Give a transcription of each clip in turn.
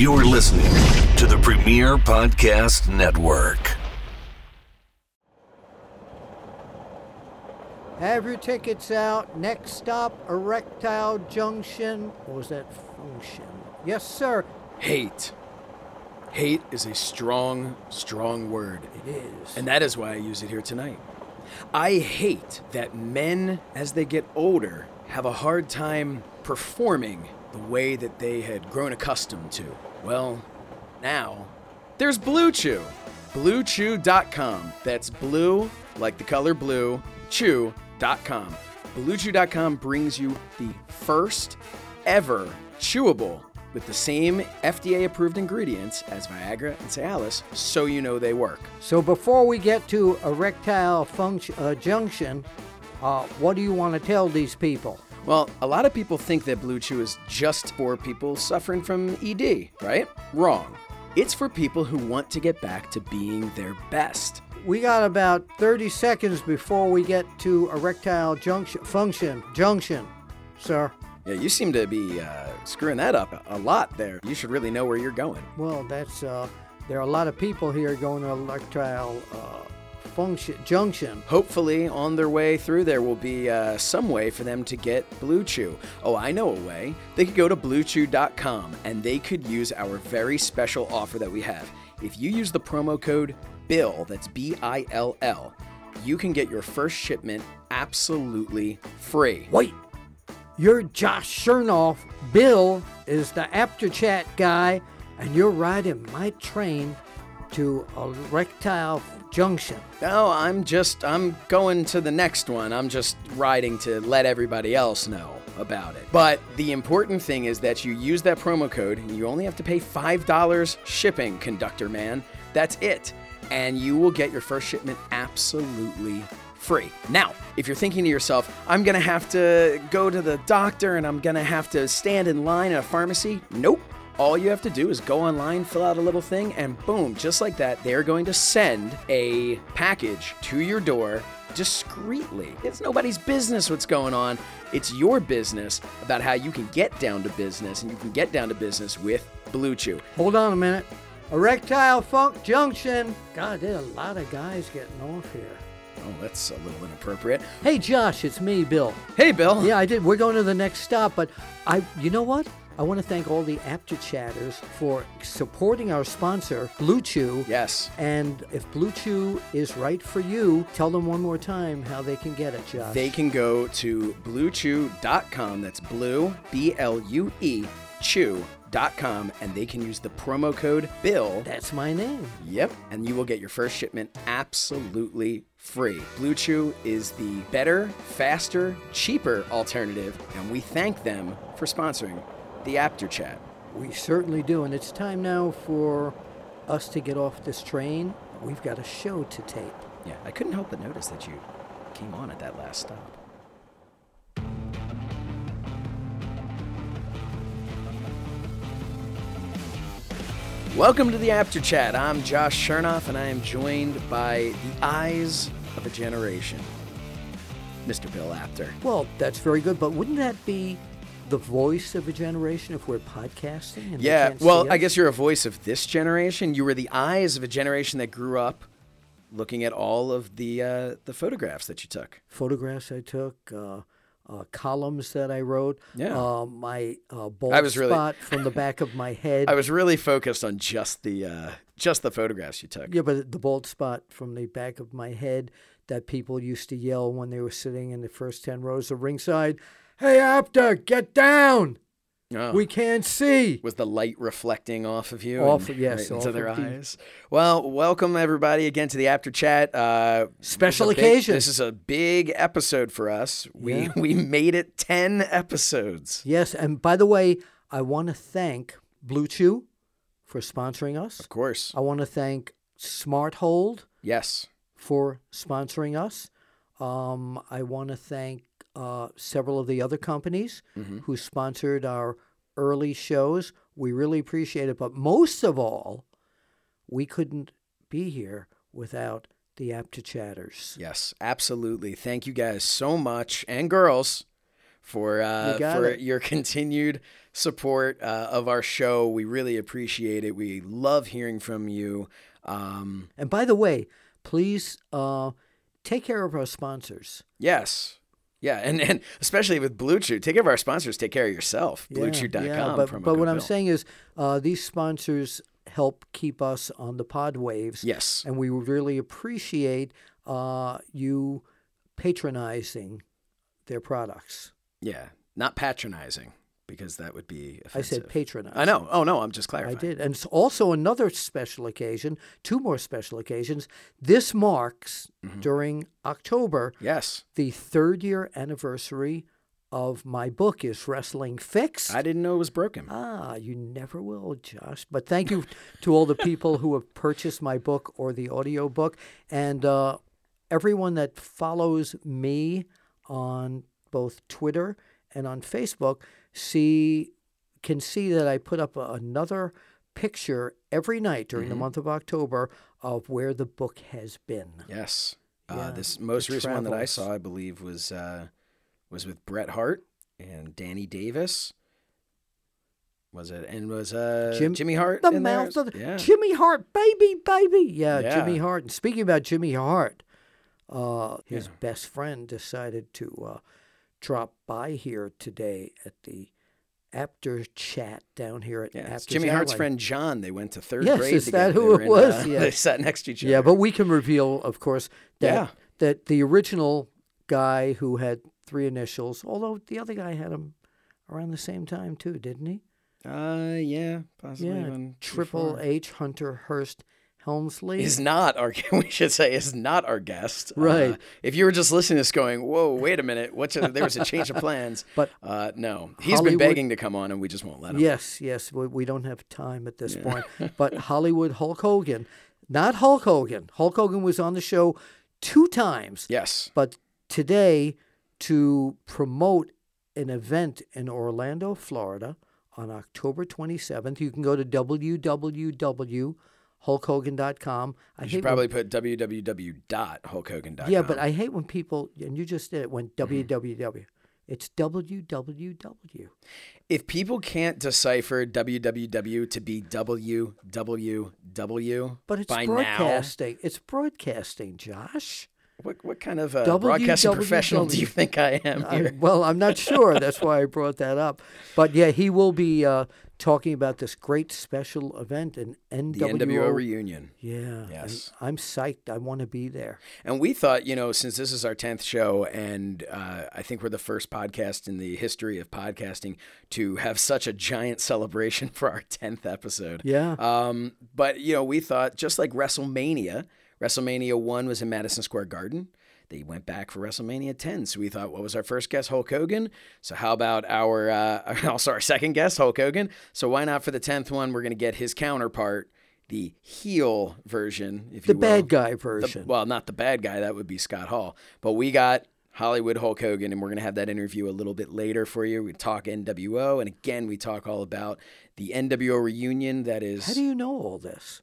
You're listening to the Premier Podcast Network. Have your tickets out. Next stop, Erectile Junction. What was that function? Yes, sir. Hate. Hate is a strong, strong word. It is. And that is why I use it here tonight. I hate that men, as they get older, have a hard time performing the way that they had grown accustomed to. Well, now there's Blue Chew. BlueChew.com. That's blue, like the color blue, chew.com. BlueChew.com brings you the first ever chewable with the same FDA approved ingredients as Viagra and Cialis, so you know they work. So before we get to Erectile function, uh, Junction, uh, what do you want to tell these people? Well, a lot of people think that Blue Chew is just for people suffering from ED, right? Wrong. It's for people who want to get back to being their best. We got about 30 seconds before we get to Erectile Junction function junction, sir. Yeah, you seem to be uh, screwing that up a lot there. You should really know where you're going. Well, that's uh, there are a lot of people here going to Erectile uh, function junction. Hopefully, on their way through there will be uh, some way for them to get Blue Chew. Oh, I know a way. They could go to BlueChew.com and they could use our very special offer that we have. If you use the promo code BILL, that's B I L L, you can get your first shipment absolutely free. Wait, you're Josh Shernoff. Bill is the Apter Chat guy, and you're riding my train to Erectile Junction. No, I'm just I'm going to the next one. I'm just riding to let everybody else know about it. But the important thing is that you use that promo code and you only have to pay $5 shipping, conductor man. That's it. And you will get your first shipment absolutely free. Now, if you're thinking to yourself, I'm to have to go to the doctor and I'm to have to stand in line at a pharmacy, nope. All you have to do is go online, fill out a little thing, and boom, just like that, they're going to send a package to your door discreetly. It's nobody's business what's going on. It's your business about how you can get down to business, and you can get down to business with Blue Chew. Hold on a minute. Erectile Funk Junction. God, there are a lot of guys getting off here. Oh, that's a little inappropriate. Hey, Josh, it's me, Bill. Hey, Bill. Yeah, I did. We're going to the next stop, but I, you know what? I want to thank all the Apter Chatters for supporting our sponsor, Blue Chew. Yes. And if Blue Chew is right for you, tell them one more time how they can get it, Josh. They can go to bluechew.com. That's blue, B L U E, chew.com, and they can use the promo code BILL. That's my name. Yep. And you will get your first shipment absolutely free. Blue Chew is the better, faster, cheaper alternative, and we thank them for sponsoring the Apter Chat. We certainly do. And it's time now for us to get off this train. We've got a show to tape. Yeah, I couldn't help but notice that you came on at that last stop. Welcome to the Apter Chat. I'm Josh Shernoff, and I am joined by the eyes of a generation, Mr. Bill Apter. Well, that's very good. But wouldn't that be the voice of a generation if we're podcasting? And Yeah, can't well, I guess you're a voice of this generation. You were the eyes of a generation that grew up looking at all of the uh, the photographs that you took. photographs I took, uh, uh, columns that I wrote, Yeah. uh, my uh, bald I was really- spot from the back of my head. I was really focused on just the uh, just the photographs you took. yeah, but the bald spot from the back of my head that people used to yell when they were sitting in the first 10 rows of ringside, Hey, Apter, get down! Oh. We can't see! was the light reflecting off of you? Off- and yes, right into their eyes. Well, welcome everybody again to the Apter Chat. Uh, Special this is a big- occasion. this is a big episode for us. We Yeah. we made it ten episodes. Yes, and by the way, I want to thank Blue Chew for sponsoring us. Of course. I want to thank Smart Hold Yes. for sponsoring us. Um, I want to thank uh, several of the other companies who sponsored our early shows. We really appreciate it. But most of all, we couldn't be here without the Apter Chatters. Yes, absolutely. Thank you guys so much and girls for uh, You for it. your continued support uh, of our show. We really appreciate it. We love hearing from you. Um, And by the way, please uh, take care of our sponsors. yes. Yeah, and, and especially with Blue Chew, take care of our sponsors. Take care of yourself. Yeah, BlueChew.com. Yeah, but, but what I'm saying is, uh, these sponsors help keep us on the pod waves. Yes. And we really appreciate uh, you patronizing their products. Yeah, not patronizing because that would be I said patronize. I know. Oh no, I'm just clarifying. I did. And s- also another special occasion, two more special occasions. This marks Mm-hmm. during October Yes, the third year anniversary of my book is Wrestling Fix. I didn't know it was broken. Ah, you never will, Josh. But thank you to all the people who have purchased my book or the audio book, and uh, everyone that follows me on both Twitter and on Facebook. See, can see that I put up a- another picture every night during Mm-hmm. the month of October of where the book has been. Yes. Yeah, uh, this most recent one that I saw, I believe, was uh, was with Bret Hart and Danny Davis. Was it? And was uh, Jim- Jimmy Hart The in there? mouth of the, yeah. Jimmy Hart, baby, baby. Yeah, Yeah. Jimmy Hart. And speaking about Jimmy Hart, uh, his best friend decided to uh, drop by here today at the Apter Chat down here at Yeah, Jimmy Hart's friend John. They went to third Yes, grade is that who it in, was? uh, Yeah. They sat next to each other. Yeah, but we can reveal, of course, that Yeah. that the original guy who had three initials, although the other guy had them around the same time too, didn't he? uh, yeah, possibly Yeah, even Triple. H Hunter Hearst Helmsley. is not our we should say is not our guest. Right. Uh, if you were just listening to this going, whoa, wait a minute, what's a, there was a change of plans. But uh, no, he's Hollywood- been begging to come on, and we just won't let him. Yes, yes. We, we don't have time at this point. But Hollywood Hulk Hogan, not Hulk Hogan. Hulk Hogan was on the show two times. Yes. But today, to promote an event in Orlando, Florida, on October 27th, you can go to www.hulkhogan.com. I You should when- probably put www.hulkhogan.com. yeah, but I hate when people, and you just did it, went Mm-hmm. www. It's www. if people can't decipher www to be www But it's broadcasting. It's broadcasting, Josh. What, what kind of uh, WWW. broadcasting professional do you think I am I, well, I'm not sure. That's why I brought that up. But yeah, he will be uh, talking about this great special event in NWO. the NWO reunion. Yeah. and Yes. I'm psyched. I want to be there. And we thought, you know, since this is our 10th show, and uh, I think we're the first podcast in the history of podcasting to have such a giant celebration for our 10th episode. Yeah. Um, but, you know, we thought just like WrestleMania, WrestleMania 1 was in Madison Square Garden. They went back for WrestleMania 10. So we thought, what was our first guest? Hulk Hogan. So how about our, uh, also our second guest, Hulk Hogan? So why not for the 10th one? We're going to get his counterpart, the heel version, if The you will. The bad guy The- version. well, not the bad guy. That would be Scott Hall. But we got Hollywood Hulk Hogan, and we're going to have that interview a little bit later for you. We talk NWO, and again, we talk all about the NWO reunion. That is, How do you know all this?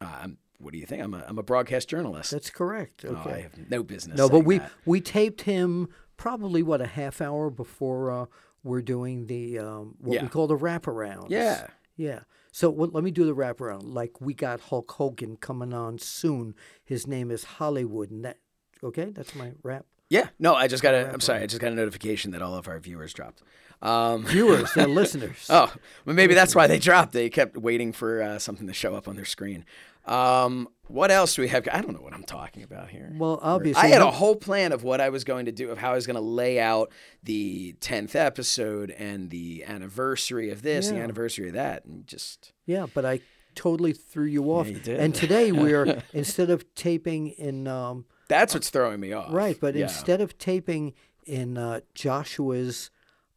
uh, I'm- what do you think? I'm a, I'm a broadcast journalist. That's correct. Oh, I have no business. no, but we that. we taped him probably what a half hour before uh, we're doing the um, what Yeah. we call the wraparound. Yeah. Yeah. So well, let me do the wraparound. Like we got Hulk Hogan coming on soon. His name is Hollywood, and that okay. That's my wrap. Yeah. No, I just got a. I'm sorry. I just got a notification that all of our viewers dropped. Um, Viewers, they're listeners. Oh, well, maybe that's why they dropped. They kept waiting for uh, something to show up on their screen. Um, what else do we have? I don't know what I'm talking about here. Well, obviously, I had a whole plan of what I was going to do, of how I was going to lay out the 10th episode and the anniversary of this, the anniversary of that, and just Yeah, but I totally threw you off. you did. And today we're instead of taping in um, that's what's throwing me off. right, but Yeah. instead of taping in uh, Joshua's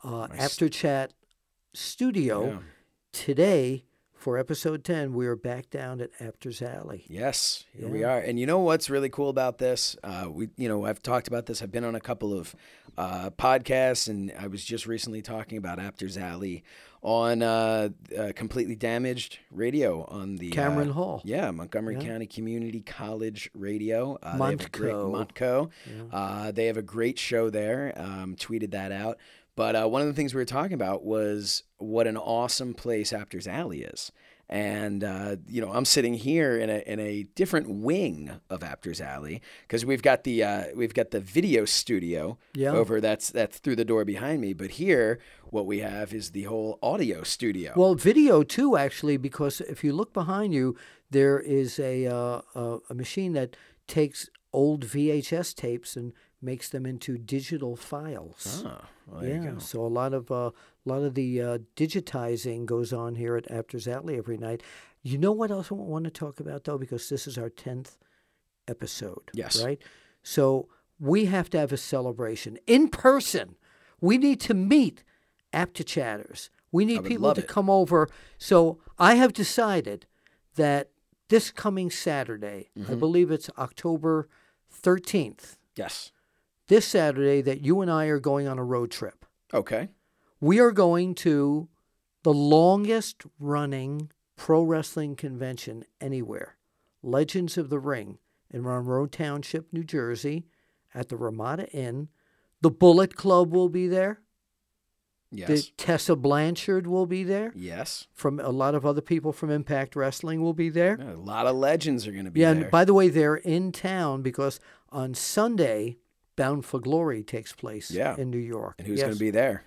uh, Apter Chat studio Yeah. today for episode ten, we are back down at Apter's Alley. Yes, here we are. And you know what's really cool about this? Uh, we, you know, I've talked about this. I've been on a couple of uh, podcasts, and I was just recently talking about Apters Alley on uh, uh, Completely Damaged Radio on the Cameron uh, Hall. Yeah, Montgomery County Community College Radio. Uh, they have a great- Montco. Montco. Uh, they have a great show there. Um, tweeted that out. But uh, one of the things we were talking about was what an awesome place Apter's Alley is. And uh, you know, I'm sitting here in a in a different wing of Apter's Alley because we've got the uh, we've got the video studio Yeah. over that's that's through the door behind me. But here, what we have is the whole audio studio. Well, video too, actually, because if you look behind you, there is a uh, a, a machine that takes old VHS tapes and makes them into digital files. oh, well, yeah, so a lot of uh, a lot of the uh, digitizing goes on here at Apter's Alley every night. You know what else I want to talk about though, because this is our tenth episode. Yes. Right. So we have to have a celebration in person. We need to meet Apter Chatters. We need people to it. come over. So I have decided that this coming Saturday, I Mm-hmm. believe it's October thirteenth. Yes. This Saturday, that you and I are going on a road trip Okay. we are going to the longest running pro wrestling convention anywhere Legends of the Ring in Monroe Township, New Jersey, at the Ramada Inn. The Bullet Club will be there. Yes. The Tessa Blanchard will be there. yes. From a lot of other people from Impact Wrestling will be there. A lot of legends are going to be there. yeah, there. and by the way, they're in town because on Sunday, Bound for Glory takes place Yeah. in New York. and who's Yes. going to be there?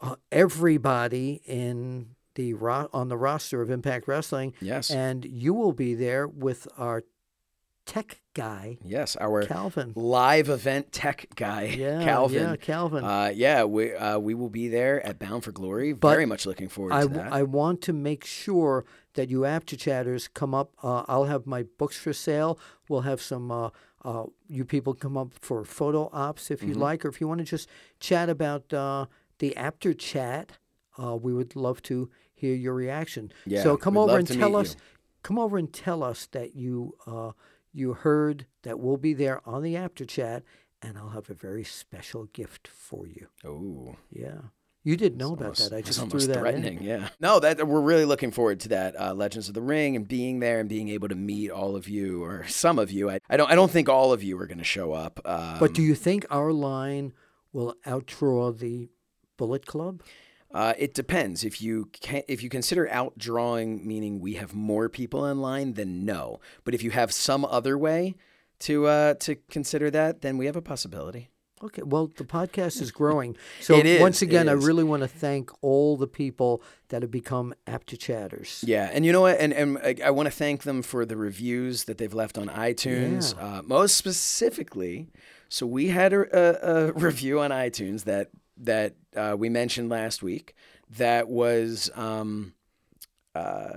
uh, everybody in the ro- on the roster of Impact Wrestling, Yes. and you will be there with our tech guy, yes. Our Calvin. live event tech guy, Yeah, Calvin. yeah, Calvin. Uh, yeah, we uh, we will be there at Bound for Glory. But Very much looking forward I, to that. I want to make sure that you Apter Chatters come up. Uh, I'll have my books for sale. We'll have some. Uh, you people come up for photo ops if you Mm-hmm. like, or if you want to just chat about uh, the Apter Chat. Uh, we would love to hear your reaction. Yeah, so come over and tell us. you. Come over and tell us that you uh, you heard that we'll be there on the after chat, and I'll have a very special gift for you. oh, Yeah, you didn't know about almost, that. I just threw almost that threatening. in. Yeah. No, that we're really looking forward to that. Uh, Legends of the Ring and being there and being able to meet all of you or some of you. I, I don't I don't think all of you are going to show up. Um, But do you think our line will outdraw the Bullet Club? Uh, it depends. If you can, if you consider outdrawing, meaning we have more people in line, then no. But if you have some other way to uh, to consider that, then we have a possibility. Okay, well, the podcast is growing. So is, once again, I really want to thank all the people that have become Apter Chatters. Yeah, and you know what? And, and I, I want to thank them for the reviews that they've left on iTunes. Uh, most specifically, so we had a, a, a review on iTunes that that uh, we mentioned last week. That was um, uh,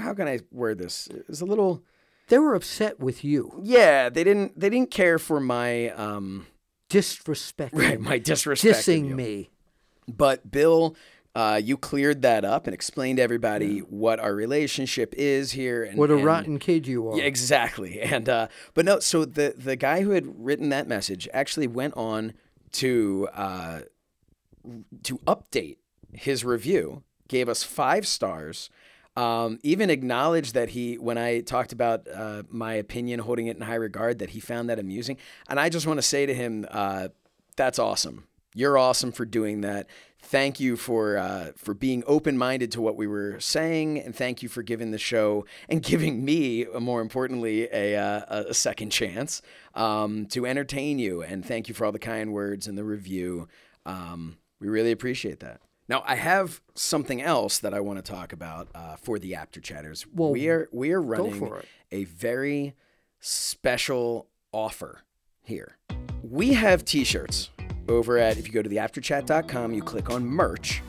how can I word this? It was a little. They were upset with you, Yeah, they didn't. They didn't care for my um, disrespecting, right, my disrespect. dissing you. me. But Bill, uh, you cleared that up and explained to everybody what our relationship is here. And, What a and- rotten kid you are. Yeah, exactly. And uh, but no, so the the guy who had written that message actually went on to uh, to update his review, gave us five stars. Um, even acknowledged that he, when I talked about uh, my opinion, holding it in high regard, that he found that amusing. And I just want to say to him, uh, that's awesome. You're awesome for doing that. Thank you for uh, for being open minded to what we were saying, and thank you for giving the show and giving me, uh, more importantly, a uh, a second chance um, to entertain you. And thank you for all the kind words and the review. Um, we really appreciate that. Now, I have something else that I want to talk about uh, for the Apter Chatters. Well, we are we are running a very special offer here. We have T-shirts over at if you go to theapterchat.com, you click on merch.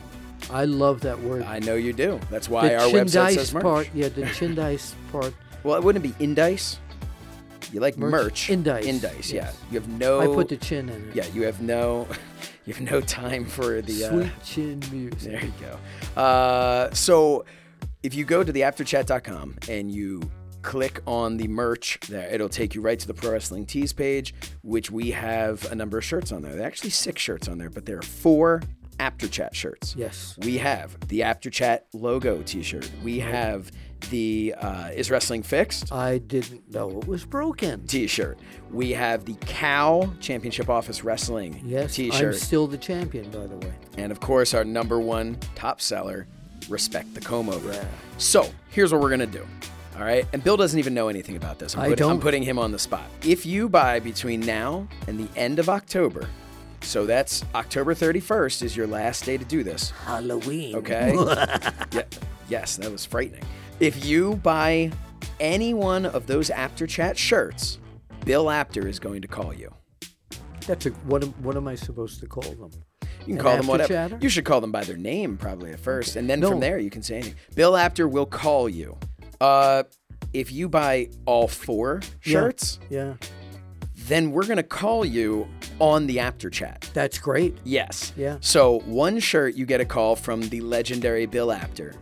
I love that word. I know you do. That's why the our website says merch. part, yeah, the chindice part. Well, it wouldn't be indice. You like merch. Merch. Indice, Indice, yeah. yes. You have no I put the chin in it. Yeah, you have no you have no time for the uh, Sweet chin music. There you go. Uh, so if you go to the theapterchat.com and you click on the merch there, it'll take you right to the Pro Wrestling Tees page, which we have a number of shirts on there. There are actually six shirts on there, but there are four Apter Chat shirts. Yes. We have the Apter Chat logo T-shirt. We have the uh, Is Wrestling Fixed I didn't know it was broken. T-shirt. We have the Cow Championship Office Wrestling Yes, I'm T-shirt, still the champion, by the way. and of course our number one top seller, Respect the Comb Over. So here's what we're gonna do. All right, and Bill doesn't even know anything about this. I'm, I put- I'm putting him on the spot. If you buy between now and the end of October, so that's October 31st is your last day to do this. Halloween. Okay. yeah, yes, that was frightening. If you buy any one of those Apter Chat shirts, Bill Apter is going to call you. That's a what? Am, what am I supposed to call them? You can An call them whatever. Chatter? You should call them by their name probably at first, and then No. from there you can say anything. Bill Apter will call you. Uh, if you buy all four shirts, Yeah, then we're gonna call you on the Apter Chat. that's great. Yes. Yeah. So one shirt, you get a call from the legendary Bill Apter.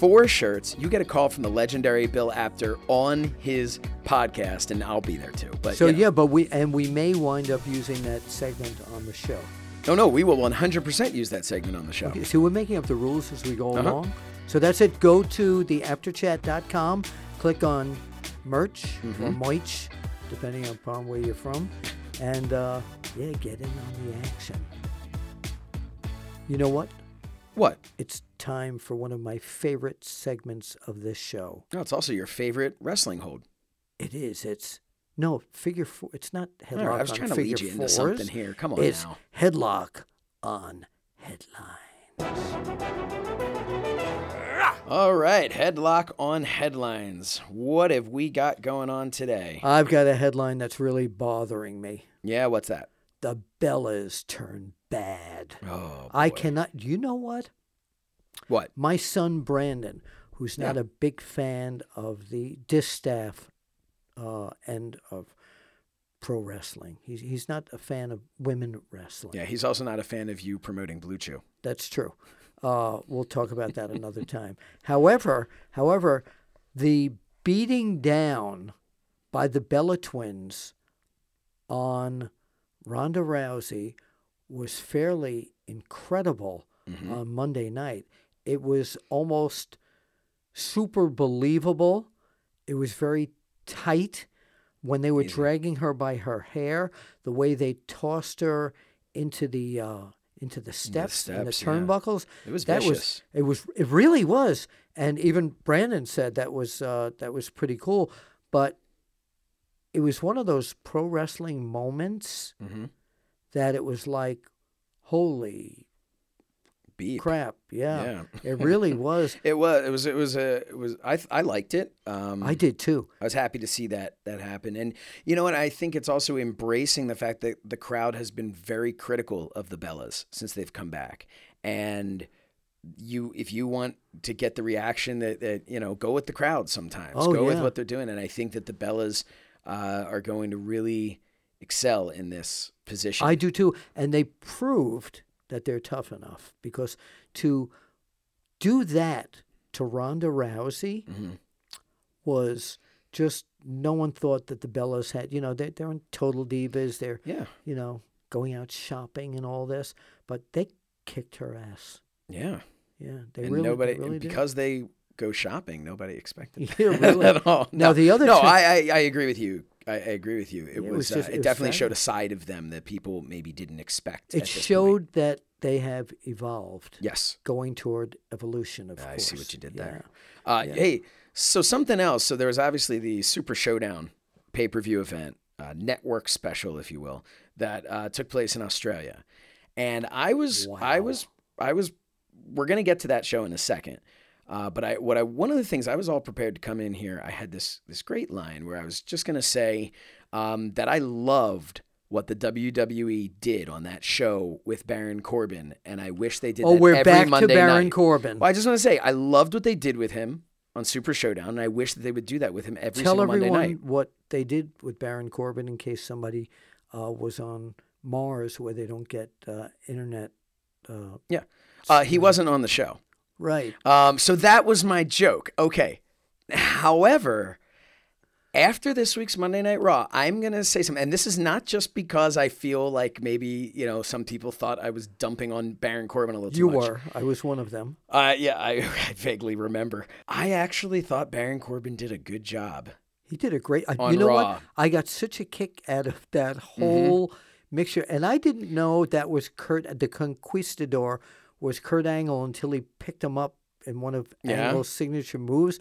Four shirts, you get a call from the legendary Bill Apter on his podcast, and I'll be there too. But So you know. yeah, but we and we may wind up using that segment on the show. no, no, we will 100% use that segment on the show. Okay, so we're making up the rules as we go Uh-huh. along. So that's it. Go to the apterchat.com, click on merch Mm-hmm. or moich, depending upon where you're from, and uh, yeah, get in on the action. You know what? What? It's time for one of my favorite segments of this show. No, it's also your favorite wrestling hold. It is. It's no figure four. It's not headlock right, I was trying to lead you into fours. something here. Come on it's now. headlock on headlines. All right, headlock on headlines. What have we got going on today? I've got a headline that's really bothering me. yeah, what's that? The Bellas turn bad. Oh, boy. I cannot. You know what? What? My son Brandon, who's not Yeah. a big fan of the distaff uh, end of pro wrestling. He's he's not a fan of women wrestling. Yeah, he's also not a fan of you promoting Blue Chew. That's true. Uh, we'll talk about that another time. However, however, the beating down by the Bella twins on Ronda Rousey was fairly incredible Mm-hmm. on Monday night. It was almost super believable. It was very tight when they were dragging her by her hair. The way they tossed her into the uh, into the steps, and the steps, yeah. turnbuckles. It was that vicious. was it was it really was. And even Brandon said that was uh, that was pretty cool. But it was one of those pro wrestling moments Mm-hmm. that it was like, holy Beep. crap! Yeah, Yeah. it really was. It was. It was. It was a. It was. I. I liked it. Um, I did too. I was happy to see that that happen. And you know what? I think it's also embracing the fact that the crowd has been very critical of the Bellas since they've come back. And you, if you want to get the reaction that, that you know, go with the crowd sometimes. Oh, go with what they're doing. And I think that the Bellas uh, are going to really excel in this position. I do too. And they proved that they're tough enough because to do that to Ronda Rousey Mhm. was just no one thought that the Bellas had. You know, they they're in total divas. They're Yeah. you know going out shopping and all this, but they kicked her ass. Yeah. Yeah, they and really, nobody, they really and did. because they go shopping, nobody expected Yeah, that really. at all. Now, No. the other no, two- I, I I agree with you. I, I agree with you. It It was, was just- uh, it it, definitely showed a side of them that people maybe didn't expect. it this point. showed that they have evolved, Yes, going toward evolution. Of I course, see what you did Yeah. there. Uh, Hey, so something else. So there was obviously the Super Showdown pay per view event, uh, network special, if you will, that uh, took place in Australia, and I was, I was, I was. We're gonna get to that show in a second. Uh, but I, what I, one of the things I was all prepared to come in here. I had this this great line where I was just gonna say um, that I loved what the WWE did on that show with Baron Corbin, and I wish they did. Oh, that we're every back Monday to Baron night. Corbin. Well, I just want to say I loved what they did with him on Super Showdown, and I wish that they would do that with him every Tell single Monday everyone night. what they did with Baron Corbin in case somebody uh, was on Mars where they don't get uh, internet. Uh, Yeah, uh, he wasn't on the show, right. um, so that was my joke. Okay, however, After this week's Monday Night Raw, I'm going to say something. And this is not just because I feel like maybe, you know, some people thought I was dumping on Baron Corbin a little too You were. I was one of them. Uh, yeah, I, I vaguely remember. I actually thought Baron Corbin did a good job. He did a great. I- On you know Raw. what? I got such a kick out of that Mm-hmm. whole mixture, and I didn't know that was Kurt the Conquistador was Kurt Angle until he picked him up in one of Yeah. Angle's signature moves.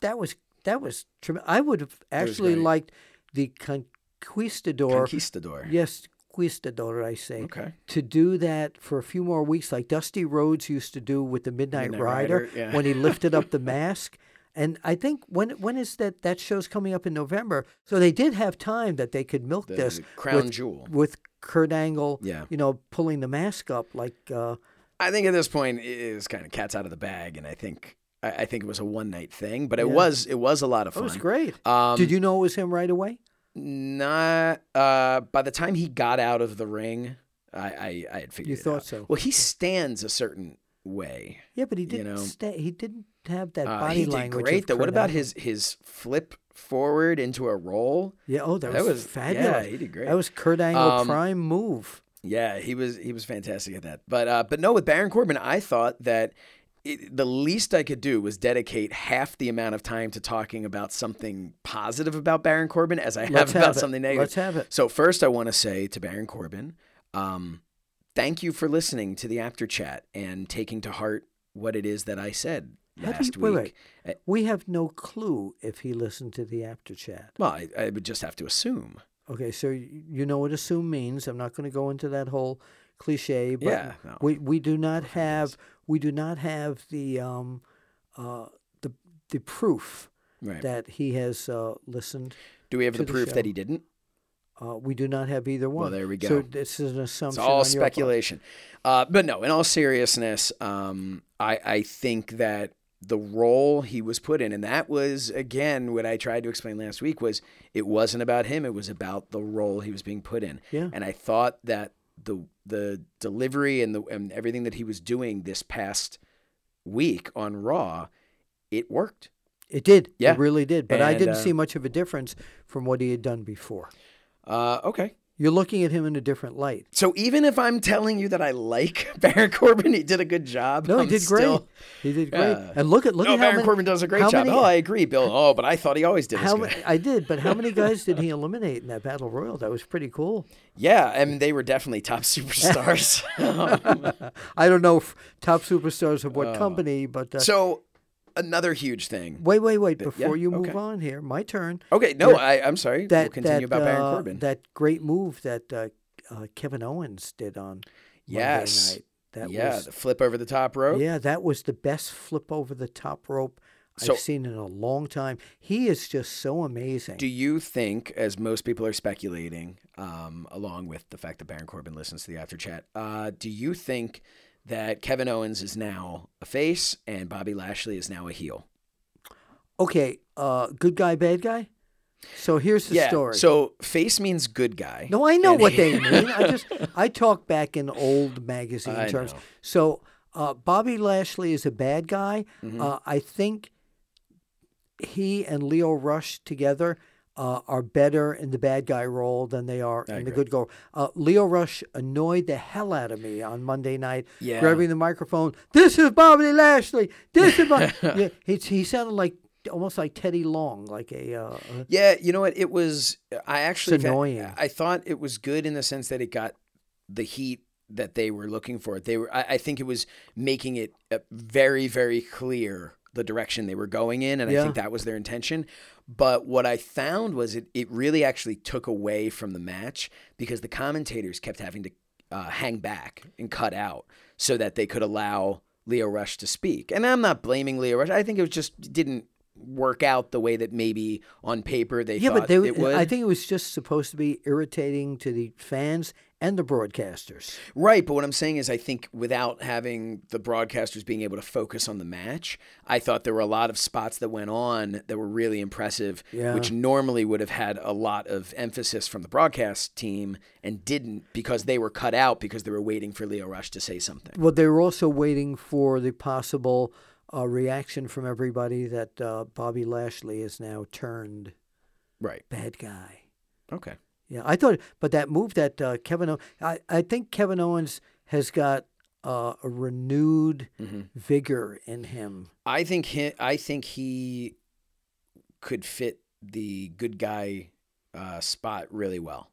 That was that was tremendous. I would have actually liked the Conquistador. Conquistador. yes, Conquistador. I say. Okay. To do that for a few more weeks, like Dusty Rhodes used to do with the Midnight, Midnight Rider, Rider, yeah. when he lifted up the mask. And I think when when is that that show's coming up in November? So they did have time that they could milk The this crown with, jewel. with Kurt Angle, Yeah. you know, pulling the mask up like uh, I think at this point it is kind of cat's out of the bag, and I think I, I think it was a one night thing, but it Yeah. was it was a lot of fun. it fun. was great. Um, did you know it was him right away? Not uh, by the time he got out of the ring, I I, I had figured. You it thought out. so. Well, he stands a certain way. Yeah, but he didn't know, stay. He didn't have that Uh, body he did language. great of though. What Kurt about Angle. his his flip forward into a roll? Yeah, oh, that, that was, was- fabulous. yeah, he did great. That was Kurt Angle Um, prime move. Yeah, he was he was fantastic at that. But uh, but no, with Baron Corbin, I thought that it, the least I could do was dedicate half the amount of time to talking about something positive about Baron Corbin as I have Let's about have something negative. Let's have it. So first, I want to say to Baron Corbin, um, thank you for listening to the Apter Chat and taking to heart what it is that I said last you- wait, week. wait. Uh, We have no clue if he listened to the Apter Chat. Well, I, I would just have to assume. Okay, so you know what assume means. I'm not going to go into that whole cliche, but Yeah, no. we we do not have we do not have the um uh the the proof Right. that he has uh, listened. Do we have the the proof show. that he didn't? Uh, we do not have either one. there we go. So this is an assumption. It's all on your part. speculation. Uh, but no, in all seriousness, um, I, I think that the role he was put in, and that was again what I tried to explain last week, was it wasn't about him; it was about the role he was being put in. Yeah. And I thought that the the delivery and the and everything that he was doing this past week on Raw, it worked. It did. Yeah. It really did. But I didn't uh, see much of a difference from what he had done before. Uh, okay. You're looking at him in a different light. So even if I'm telling you that I like Baron Corbin, he did a good job. No, he I'm did still- great. He did great. Yeah. And look at look no, at how Baron many, Corbin does a great how job. many- oh, I agree, Bill. Oh, but I thought he always did How. I did, but how many guys did he eliminate in that battle royal? That was pretty cool. Yeah, I mean they were definitely top superstars. I don't know if top superstars of what company, but uh, so another huge thing. wait, wait, wait. yeah, Before you move okay. on here, my turn. Okay, no, Yeah. I, I'm sorry. That we'll continue that, about Baron uh, Corbin. That great move that uh, uh, Kevin Owens did on Yes. Monday night. That yeah, was the flip over the top rope. yeah, that was the best flip over the top rope So- I've seen in a long time. He is just so amazing. Do you think, as most people are speculating, um, along with the fact that Baron Corbin listens to the Apter Chat, uh, do you think that Kevin Owens is now a face and Bobby Lashley is now a heel? okay, uh, good guy, bad guy. So here's the yeah. story. So face means good guy. No, I know what they mean. I just I talk back in old magazine I terms. know. So uh, Bobby Lashley is a bad guy. Mm-hmm. Uh, I think he and Lio Rush together uh, are better in the bad guy role than they are in the good guy. Uh, Lio Rush annoyed the hell out of me on Monday night, Yeah. grabbing the microphone. This is Bobby Lashley. This is Bob-" yeah, he, he sounded like almost like Teddy Long, like a. Uh, uh, Yeah, you know what? It was. I actually. Annoying. I thought it was good in the sense that it got the heat that they were looking for. They were. I, I think it was making it uh, very, very clear the direction they were going in, and I think that was their intention. But what I found was it. It really actually took away from the match because the commentators kept having to uh, hang back and cut out so that they could allow Lio Rush to speak. And I'm not blaming Lio Rush. I think it was just didn't work out the way that maybe on paper they yeah, thought but they, it would. I think it was just supposed to be irritating to the fans and the broadcasters. right, but what I'm saying is I think without having the broadcasters being able to focus on the match, I thought there were a lot of spots that went on that were really impressive, Yeah. which normally would have had a lot of emphasis from the broadcast team and didn't because they were cut out because they were waiting for Lio Rush to say something. Well, they were also waiting for the possible uh, reaction from everybody that uh, Bobby Lashley is now turned Right. bad guy. Okay. Yeah, I thought, but that move that uh, Kevin, o- I, I think Kevin Owens has got uh, a renewed Mm-hmm. vigor in him. I think he, I think he could fit the good guy uh, spot really well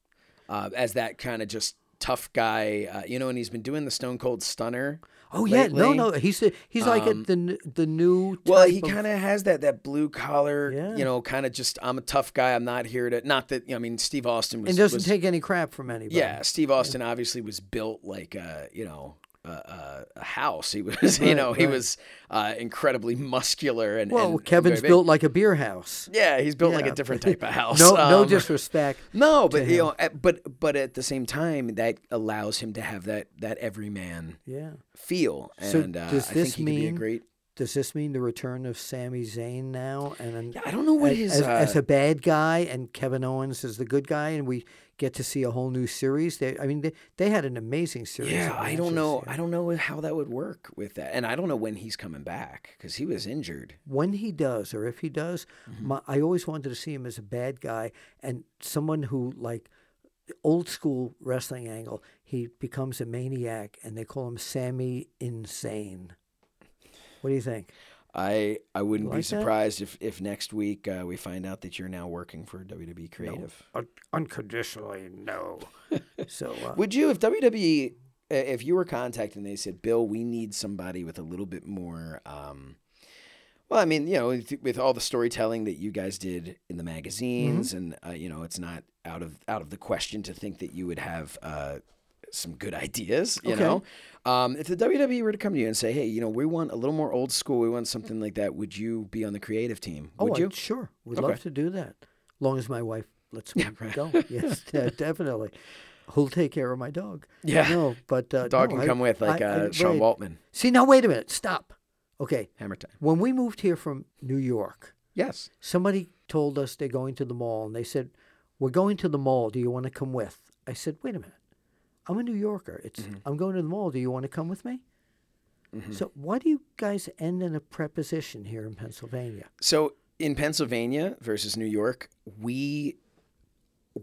uh, as that kind of just tough guy. Uh, you know, and he's been doing the Stone Cold Stunner. Oh yeah, no, lately. no, he's he's like Um, the the new. Well, he kind of has that that blue collar. Yeah. You know, kind of just I'm a tough guy. I'm not here to. Not that I mean, Steve Austin was and doesn't was- take any crap from anybody. Yeah, Steve Austin obviously was built like a you know a, house. He was you Right, know he was uh, incredibly muscular and Well, and- Kevin's built like a beer house. Yeah, he's built like a different type of house. No, no Um, disrespect. No, but to you know, at- but but at the same time, that allows him to have that that everyman Yeah. feel, So and uh, does I this think he could be a mean- great. Does this mean the return of Sami Zayn now? And an, Yeah, I don't know what as, his. as, uh, as a bad guy, and Kevin Owens is the good guy, and we get to see a whole new series. They, I mean, they, they had an amazing series. yeah, I don't know. I don't know how that would work with that, and I don't know when he's coming back because he was injured. when he does or if he does, Mm-hmm. my, I always wanted to see him as a bad guy and someone who like old school wrestling angle. He becomes a maniac and they call him Sammy Insane. What do you think? I I wouldn't be like that? surprised if if next week uh, we find out that you're now working for WWE Creative. Un- unconditionally, no. so uh, Would you, if WWE, if you were contacted and they said, Bill, we need somebody with a little bit more, um, well, I mean, you know, with, with all the storytelling that you guys did in the magazines, and uh, you know, it's not out of out of the question to think that you would have uh, some good ideas. You Okay. know, um, if the WWE were to come to you and say, hey, you know, we want a little more old school, we want something like that, would you be on the creative team? oh, Would I- you? sure, would Okay. love to do that, long as my wife lets me right. go. Yes, definitely. Who'll take care of my dog? Yeah. No, but uh, Dog no, can I- come with like I- I- uh, Sean right. Waltman. See now, wait a minute. Stop. Okay, Hammer time. when we moved here from New York, Yes. somebody told us they're going to the mall and they said, We're going to the mall. Do you want to come with? I said, Wait a minute. I'm a New Yorker. It's mm-hmm. I'm going to the mall. Do you want to come with me? Mm-hmm. So why do you guys end in a preposition here in Pennsylvania? So in Pennsylvania versus New York, we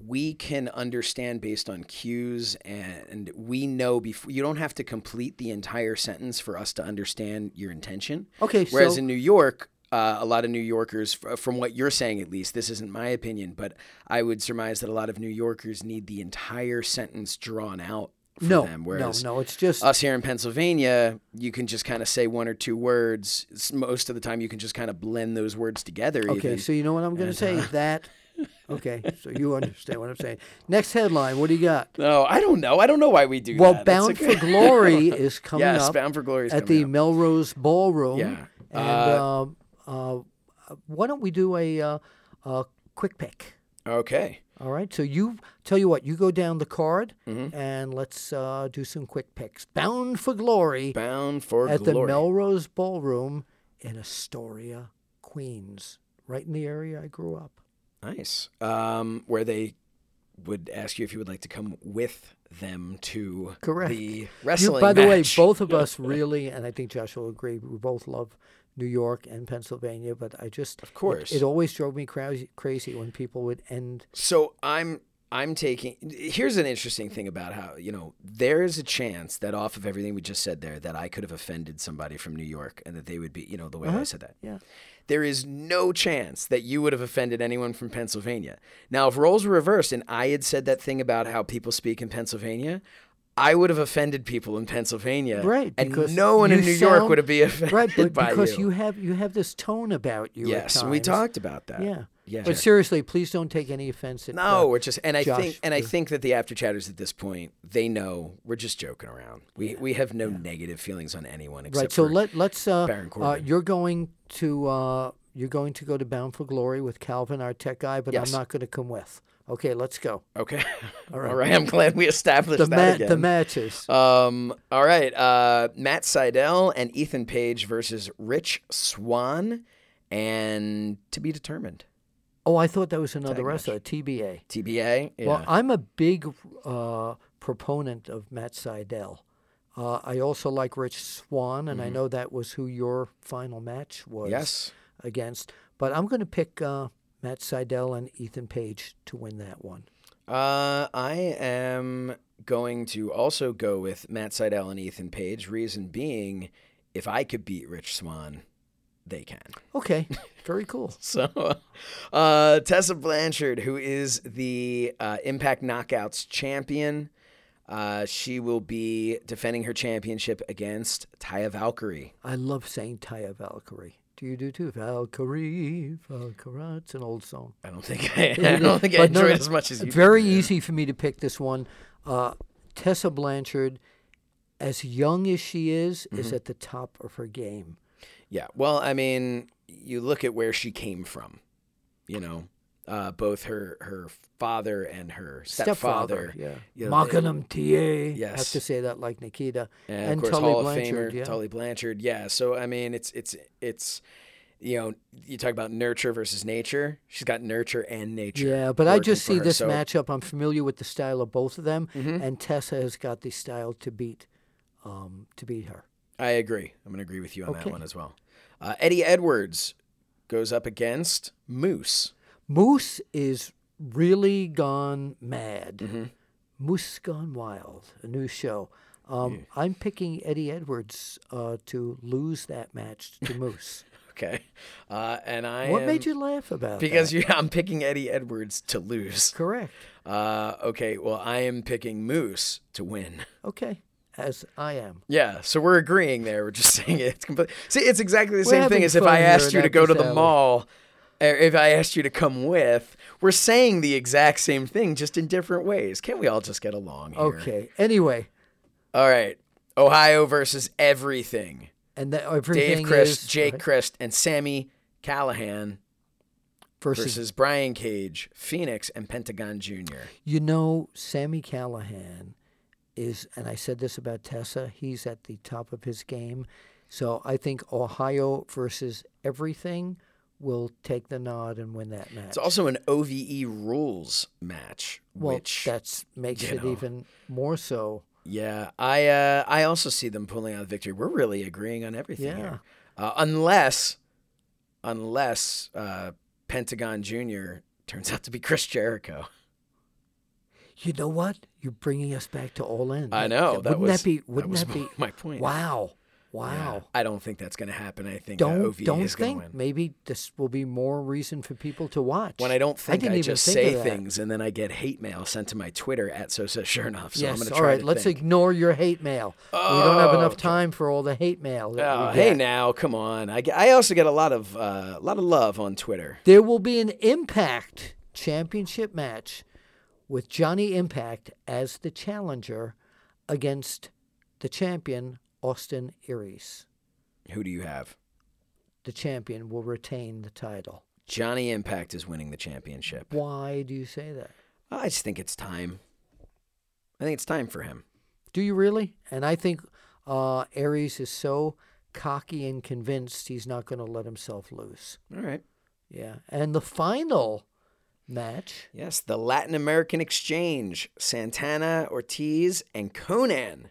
we can understand based on cues and we know before you don't have to complete the entire sentence for us to understand your intention. Okay, Whereas so in New York, uh, a lot of New Yorkers, from what you're saying at least, this isn't my opinion, but I would surmise that a lot of New Yorkers need the entire sentence drawn out for no, them. no, Whereas no. It's just us here in Pennsylvania, you can just kind of say one or two words. Most of the time, you can just kind of blend those words together. okay. even. So you know what I'm going to say? uh, That okay. So you understand what I'm saying. Next headline. What do you got? No, I don't know. I don't know why we do Well, that. Bound for Glory is coming yes, up Bound for Glory is at the up. Melrose Ballroom. Yeah. And Uh, uh, uh, why don't we do a, uh, a quick pick? Okay. All right. So you tell you what, you go down the card Mm-hmm. and let's uh, do some quick picks. Bound for Glory Bound for at the Melrose Ballroom in Astoria, Queens, right in the area I grew up. nice. Um, where they would ask you if you would like to come with them to Correct. the You, wrestling by the way, both of us really, and I think Joshua will agree, we both love New York and Pennsylvania, but I just, of course. it, always drove me crazy, crazy when people would end. So I'm I'm taking here's an interesting thing about how, you know, there is a chance that off of everything we just said there that I could have offended somebody from New York and that they would be, you know, the way I uh-huh. said that. Yeah. There is no chance that you would have offended anyone from Pennsylvania. Now, if roles were reversed and I had said that thing about how people speak in Pennsylvania, I would have offended people in Pennsylvania, Right, And no one in New York would have been offended Right, but by because you. you have you have this tone about you. yes, we talked about that. Yeah, yeah. But seriously, please don't take any offense. At, No, uh, we're just and I Josh, think and I think that the Apter Chatters at this point they know we're just joking around. We we have no negative feelings on anyone except right. So let let's. Uh, Baron uh, you're going to uh, you're going to go to Bound for Glory with Calvin, our tech guy, but Yes. I'm not going to come with. Okay, let's go. okay. All right. right. I'm glad we established The that ma- again. the matches. Um. All right. Uh, Matt Sydal and Ethan Page versus Rich Swann, and to be determined. oh, I thought that was another wrestler, TBA. TBA. Yeah. Well, I'm a big uh, proponent of Matt Sydal. Uh, I also like Rich Swann, and I know that was who your final match was Mm-hmm. yes. against. But I'm going to pick uh, Matt Sydal and Ethan Page to win that one. Uh, I am going to also go with Matt Sydal and Ethan Page. Reason being, if I could beat Rich Swann, they can. Okay, very cool. So, uh, Tessa Blanchard, who is the uh, Impact Knockouts champion, uh, she will be defending her championship against Taya Valkyrie. I love saying Taya Valkyrie. Do you do too? Valkyrie, Valkyrie. It's an old song. I don't think I, I don't think I But no, it as much as you. Very did. easy for me to pick this one. Uh, Tessa Blanchard, as young as she is, is Mm-hmm. at the top of her game. Yeah. Well, I mean, you look at where she came from. You know, uh, both her her father and her stepfather. yeah. you know, they- Machinum TA. Have to say that like Nikita. and, And of course Tully Hall Blanchard, of Famer yeah. Tully Blanchard. Yeah. So I mean, it's it's it's you know, you talk about nurture versus nature. She's got nurture and nature. Yeah, but I just see her. this So- Mm-hmm. matchup. I'm familiar with the style of both of them, and Tessa has got the style to beat, um, to beat her. I agree. I'm going to agree with you on that one as well. Uh, Eddie Edwards goes up against Moose. Moose is really gone mad. Mm-hmm. Moose gone wild. A new show. Um, I'm picking Eddie Edwards uh, to lose that match to Moose. Okay. Uh, and I what am- made you laugh about it? because you, I'm picking Eddie Edwards to lose. Correct. Uh, okay. Well, I am picking Moose to win. Okay, as I am. Yeah, so we're agreeing there. We're just saying it's complete. See, it's exactly the We're same thing as if I asked you to go to the mall, Er, if I asked you to come with. We're saying the exact same thing, just in different ways. Can't we all just get along here? Okay. Anyway, All right. Ohio versus everything. and that everything Dave Crist, is Jake right, Crist, and Sami Callihan versus, versus Brian Cage, Phoenix, and Pentagon Jr. You know, Sami Callihan is, and I said this about Tessa, he's at the top of his game. So I think Ohio versus everything will take the nod and win that match. It's also an OVE rules match, well, which that's makes it know. even more so. Yeah, I uh, I also see them pulling out the victory. We're really agreeing on everything Yeah. here, uh, unless unless uh, Pentagon Junior turns out to be Chris Jericho. You know what? You're bringing us back to all in. I know, Wouldn't that was- that be? Wouldn't was that, be? my point. Wow. Yeah, Wow. I don't think that's going to happen. I think uh, Don't OVE don't is going think to win. maybe this will be more reason for people to watch. When I don't think I, didn't just think say things and then I get hate mail sent to my Twitter at Sosa Shernoff. So I'm yes. going to try right. to Let's think. ignore your hate mail. we don't have Oh, enough time for all the hate mail. Oh, hey now, come on! I, I also get a lot of uh, a lot of love on Twitter. There will be an Impact Championship match with Johnny Impact as the challenger against the champion Austin Aries. Who do you have? The champion will retain the title. Johnny Impact is winning the championship. Why do you say that? I just think it's time. I think it's time for him. Do you really? And I think uh, Aries is so cocky and convinced he's not going to let himself loose. All right. Yeah. And the final match. Yes, the Latin American Exchange, Santana, Ortiz, and Konnan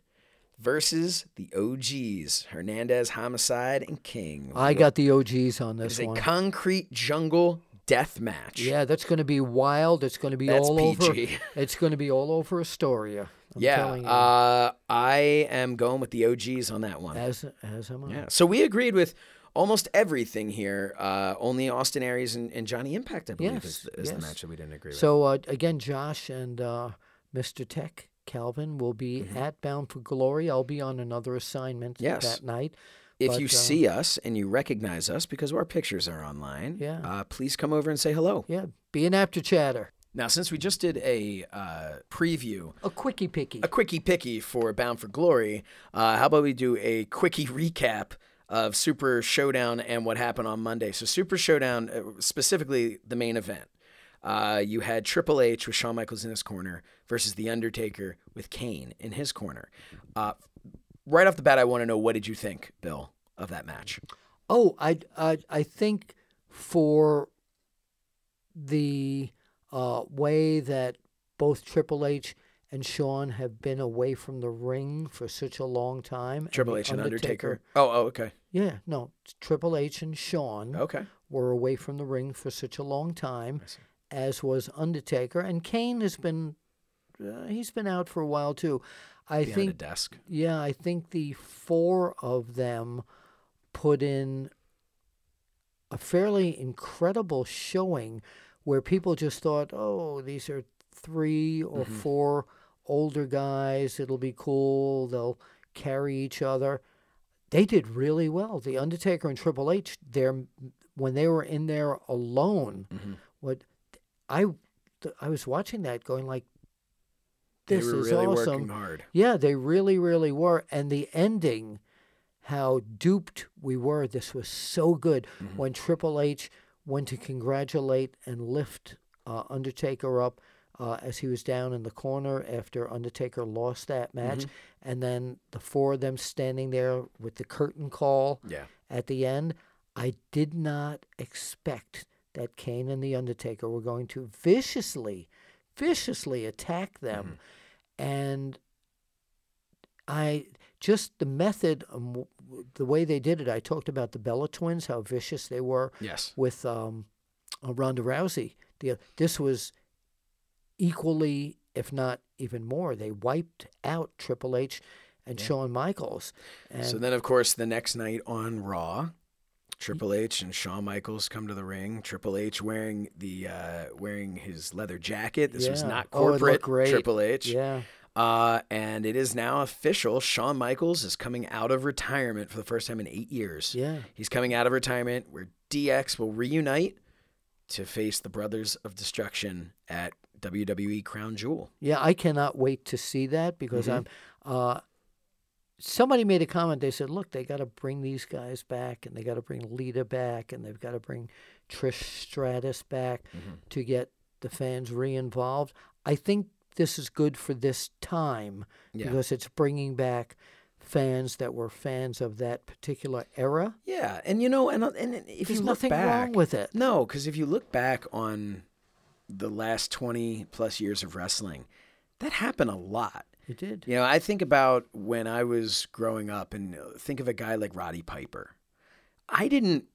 versus the OGs, Hernandez, Homicide, and King. I got the OGs on this is a concrete jungle death match. Yeah, that's going to be wild. It's going to be That's all over. It's going to be all over Astoria. I'm yeah. you. Uh, I am going with the OGs on that one. as as am I. Yeah. So we agreed with almost everything here. Uh, only Austin Aries and, and Johnny Impact, I believe, Yes, is, is the match that we didn't agree with. So uh, again, Josh and uh, Mr. Tech Calvin will be Mm-hmm. at Bound for Glory. I'll be on another assignment Yes. that night. If But, you uh, see us and you recognize us because our pictures are online, Yeah. uh, please come over and say hello. Yeah, be an Apter Chatter. Now, since we just did a uh, preview, A quickie picky. a quickie picky for Bound for Glory, uh, how about we do a quickie recap of Super Showdown and what happened on Monday? So, Super Showdown, uh, specifically the main event, uh, you had Triple H with Shawn Michaels in his corner versus The Undertaker with Kane in his corner. Uh, right off the bat, I want to know what did you think, Bill, of that match? Oh, I, I, I think for the uh, way that both Triple H and Shawn have been away from the ring for such a long time. Triple The H and Undertaker. Oh, oh, okay. Yeah, no, Triple H and Shawn Okay. were away from the ring for such a long time, as was Undertaker, and Kane has been uh, he's been out for a while too. I Behind a think desk. yeah, I think the four of them put in a fairly incredible showing where people just thought, oh, these are three or Mm-hmm. four older guys. It'll be cool. They'll carry each other. They did really well. The Undertaker and Triple H, they're, when they were in there alone, Mm-hmm. what I I was watching that going like, this were is really awesome. working hard. Yeah, they really, really were. And the ending, how duped we were. This was so good Mm-hmm. when Triple H went to congratulate and lift uh, Undertaker up uh, as he was down in the corner after Undertaker lost that match. Mm-hmm. And then the four of them standing there with the curtain call Yeah. at the end. I did not expect that Kane and The Undertaker were going to viciously, viciously attack them. And I just the method, um, the way they did it, I talked about the Bella twins, how vicious they were Yes. with um, uh, Ronda Rousey. The, this was equally, if not even more, they wiped out Triple H and Shawn Michaels. And So then, of course, the next night on Raw, Triple H and Shawn Michaels come to the ring. Triple H wearing the uh, wearing his leather jacket. This was Yeah. not Oh, corporate great. Triple H. yeah. Uh, and it is now official. Shawn Michaels is coming out of retirement for the first time in eight years. Yeah. He's coming out of retirement where DX will reunite to face the Brothers of Destruction at WWE Crown Jewel. Yeah, I cannot wait to see that because Mm-hmm. I'm. Uh, somebody made a comment. They said, "Look, they got to bring these guys back, and they got to bring Lita back, and they've got to bring Trish Stratus back Mm-hmm. to get the fans re-involved." I think this is good for this time Yeah. because it's bringing back fans that were fans of that particular era. Yeah, and you know, and and if There's you look nothing back, wrong with it. No, because if you look back on the last twenty plus years of wrestling, that happened a lot. It did. You know, I think about when I was growing up, and uh, think of a guy like Roddy Piper. I didn't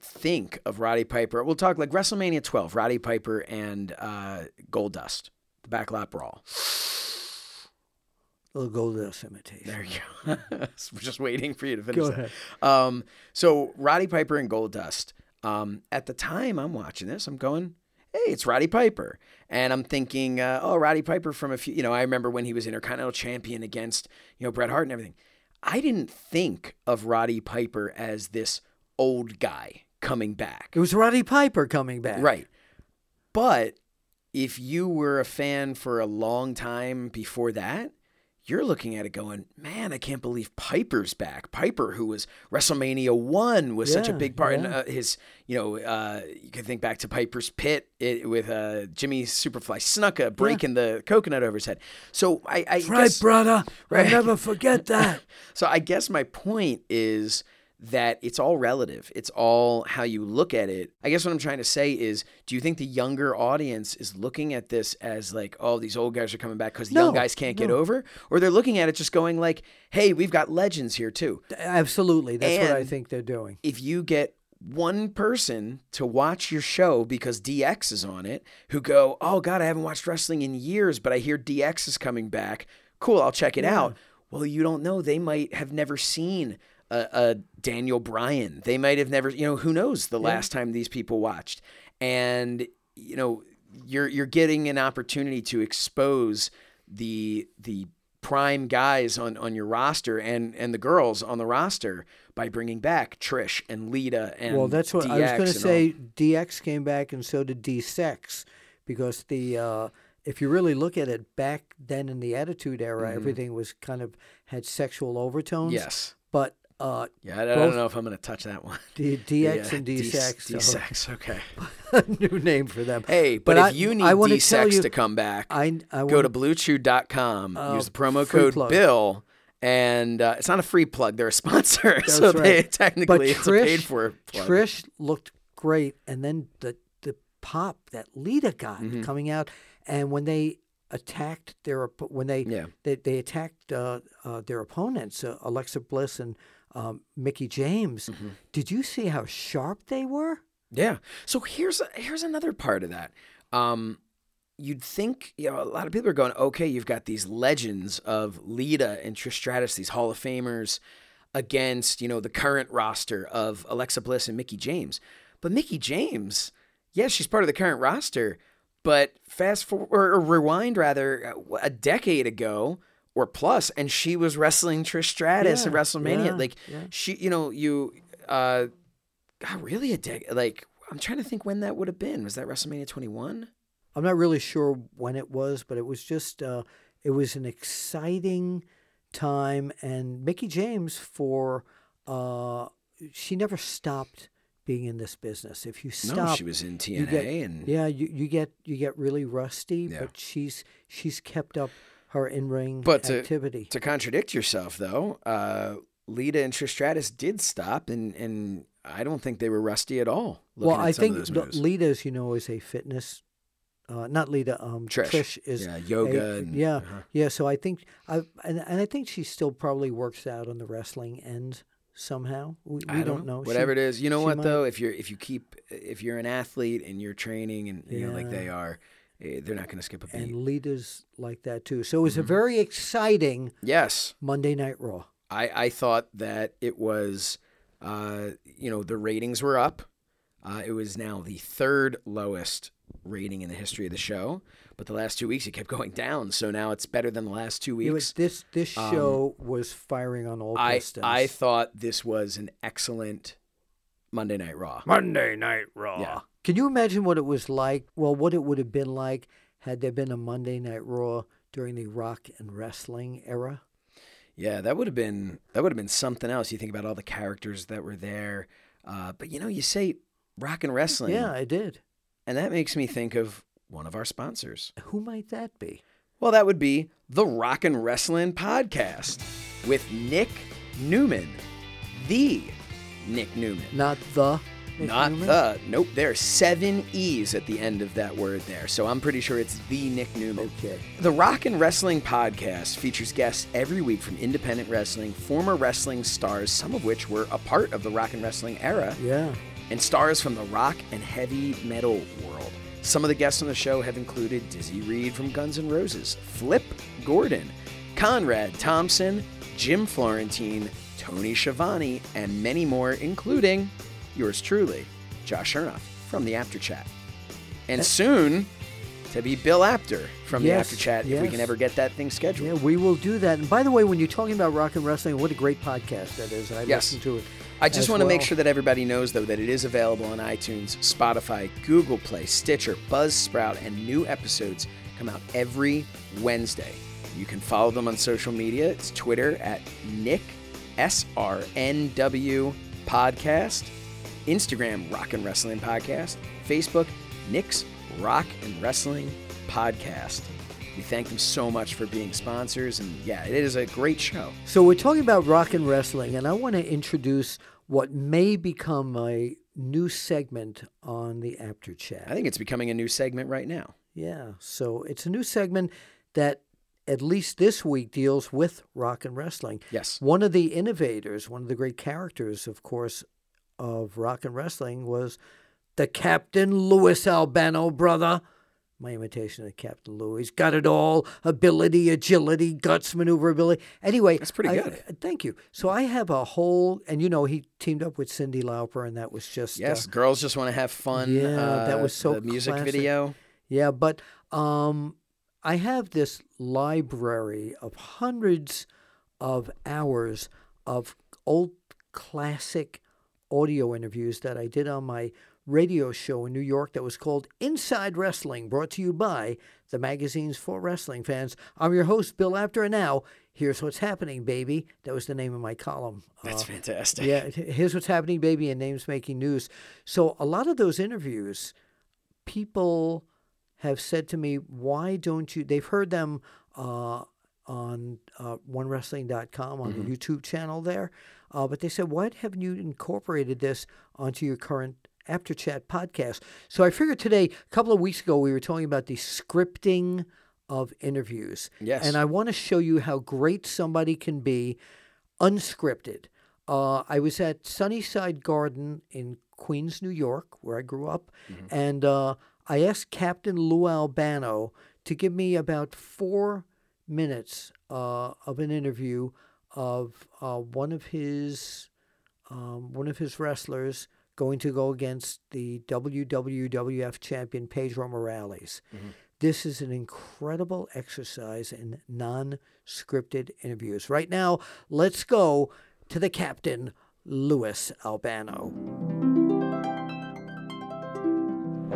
think of Roddy Piper. We'll talk like WrestleMania 12, Roddy Piper and uh, Goldust, the backlot brawl. It'll go this imitation. There you go. We're just waiting for you to finish Go that. ahead. Um, so Roddy Piper and Goldust. Um, at the time I'm watching this, I'm going, hey, it's Roddy Piper. And I'm thinking, uh, oh, Roddy Piper from a few, you know, I remember when he was Intercontinental Champion against, you know, Bret Hart and everything. I didn't think of Roddy Piper as this old guy coming back. It was Roddy Piper coming back. Right. But if you were a fan for a long time before that, you're looking at it going, man, I can't believe Piper's back. Piper, who was WrestleMania one, was such a big part. And yeah. uh, his, you know, uh, you can think back to Piper's Pit it, with uh, Jimmy Superfly Snuka breaking the coconut over his head. So I, I Right, guess, brother. Right. I never forget that. so I guess my point is that it's all relative. It's all how you look at it. I guess what I'm trying to say is, do you think the younger audience is looking at this as like, oh, these old guys are coming back because the young guys can't get over, or they're looking at it just going like, hey, we've got legends here too. Absolutely. That's what I think they're doing. If you get one person to watch your show because DX is on it, who go, oh God, I haven't watched wrestling in years, but I hear DX is coming back. Cool, I'll check it out. Well, you don't know. They might have never seen a, a Daniel Bryan. They might have never, you know, who knows the last time these people watched. And you know, you're you're getting an opportunity to expose the the prime guys on, on your roster and and the girls on the roster by bringing back Trish and Lita and Well, that's what I was DX going to say. all. DX came back, and so did D-Sex, because the uh, if you really look at it, back then in the Attitude Era, everything was kind of had sexual overtones. Mm-hmm. Yes. But uh, Yeah, I, I don't Both- know if I'm going to touch that one. DX and D- D-Sex, D-Sex, okay. new name for them. Hey, but, But if I- you I need tell D-Sex you- to come back, I, I go to bluechew.com, Uh, use the promo code plug. BILL, and uh, it's not a free plug. They're a sponsor, so That's they technically But it's a paid Trish- for plug. Trish looked great, and then the the pop that Lita got Mm-hmm. coming out, and when they attacked their when they Yeah. they, they attacked uh, uh, their opponents, uh, Alexa Bliss and um, Mickie James. Mm-hmm. Did you see how sharp they were? Yeah. So here's here's another part of that. Um, you'd think you know a lot of people are going, okay, you've got these legends of Lita and Trish Stratus, these Hall of Famers, against you know the current roster of Alexa Bliss and Mickie James. But Mickie James, yes, she's part of the current roster, but fast forward or rewind rather a decade ago or plus, and she was wrestling Trish Stratus Yeah, at WrestleMania. yeah, like yeah. she, you know, you. uh God, really a decade? Like, I'm trying to think when that would have been. Was that WrestleMania 21? I'm not really sure when it was, but it was just uh, it was an exciting time, and Mickie James for uh, she never stopped being in this business. If you stop, No, she was in TNA, get- and yeah, you, you get you get really rusty, Yeah. but she's she's kept up her in ring But to- activity. to contradict yourself, though, uh, Lita and Trish Stratus did stop, and and I don't think they were rusty at all. well, at I think Lita, as you know, is a fitness. Uh, not Lita. Um, Trish. is Yeah, yoga a- and- yeah, uh-huh. yeah. So I think I and, and I think she still probably works out on the wrestling end somehow. We, we I don't, know. She- Whatever it is, you know what might- though? If you're if you keep if you're an athlete and you're training and you know like they are, they're not going to skip a beat. And leaders like that too. So it was a Mm-hmm. very exciting yes, Monday Night Raw. I, I thought that it was, uh, you know, the ratings were up. Uh, it was now the third lowest rating in the history of the show. But the last two weeks it kept going down. So now it's better than the last two It was, weeks. this this show was firing on all Um, I. I thought this was an excellent Monday Night Raw. Monday Night Raw. Yeah. Can you imagine what it was like? Well, what it would have been like had there been a Monday Night Raw during the rock and wrestling era? Yeah, that would have been that would have been something else. You think about all the characters that were there. Uh, but you know, you say rock and wrestling, Yeah, I did. and that makes me think of one of our sponsors. Who might that be? Well, that would be the Rock and Wrestling Podcast with Nick Newman, the Nick Newman. Not the. Not the. Nope, there are seven E's at the end of that word there. So I'm pretty sure it's the Nick Newman. Okay. The Rock and Wrestling Podcast features guests every week from independent wrestling, former wrestling stars, some of which were a part of the rock and wrestling era, Yeah. and stars from the rock and heavy metal world. Some of the guests on the show have included Dizzy Reed from Guns N' Roses, Flip Gordon, Conrad Thompson, Jim Florentine, Tony Schiavone, and many more, including yours truly, Josh Shernoff from the Apter Chat. And soon to be Bill Apter from the Apter Chat if we can ever get that thing scheduled. Yeah, we will do that. And by the way, when you're talking about rock and wrestling, what a great podcast that is. I Yes. listen to it. I just want to make sure that everybody knows, though, that it is available on iTunes, Spotify, Google Play, Stitcher, Buzzsprout, and new episodes come out every Wednesday. You can follow them on social media. It's Twitter at Nick SRNW Podcast, Instagram Rock and Wrestling Podcast, Facebook Nick's Rock and Wrestling Podcast. We thank them so much for being sponsors, and yeah, it is a great show. So we're talking about rock and wrestling, and I want to introduce what may become a new segment on the Apter Chat. I think it's becoming a new segment right now. Yeah. So it's a new segment that at least this week deals with rock and wrestling. Yes. One of the innovators, one of the great characters, of course, of rock and wrestling was the Captain Louis Albano brother. My imitation of Captain Louis. Got it all ability, agility, guts, maneuverability. Anyway, That's pretty I- good. I- thank you. So I have a whole, and you know, he teamed up with Cyndi Lauper, and that was just. uh, Yes, girls just want to have fun. Yeah, uh, that was so the music classic. video. Yeah, but um, I have this library of hundreds of hours of old classic audio interviews that I did on my radio show in New York that was called Inside Wrestling, brought to you by the magazines for wrestling fans. I'm your host, Bill Apter, and now here's what's happening, baby. That was the name of my column. That's Uh, fantastic. yeah, here's what's happening, baby, and names making news. So a lot of those interviews, people have said to me, "Why don't you?" They've heard them uh, on uh, OneWrestling.com on the YouTube channel there, uh, but they said, "Why haven't you incorporated this onto your current?" Apter Chat podcast. So I figured today, a couple of weeks ago, we were talking about the scripting of interviews. Yes. And I want to show you how great somebody can be unscripted. Uh, I was at Sunnyside Garden in Queens, New York, where I grew up, and uh, I asked Captain Lou Albano to give me about four minutes uh, of an interview of uh, one of his um, one of his wrestlers going to go against the WWF champion Pedro Morales. This is an incredible exercise in non scripted interviews. Right now, let's go to the captain, Louis Albano.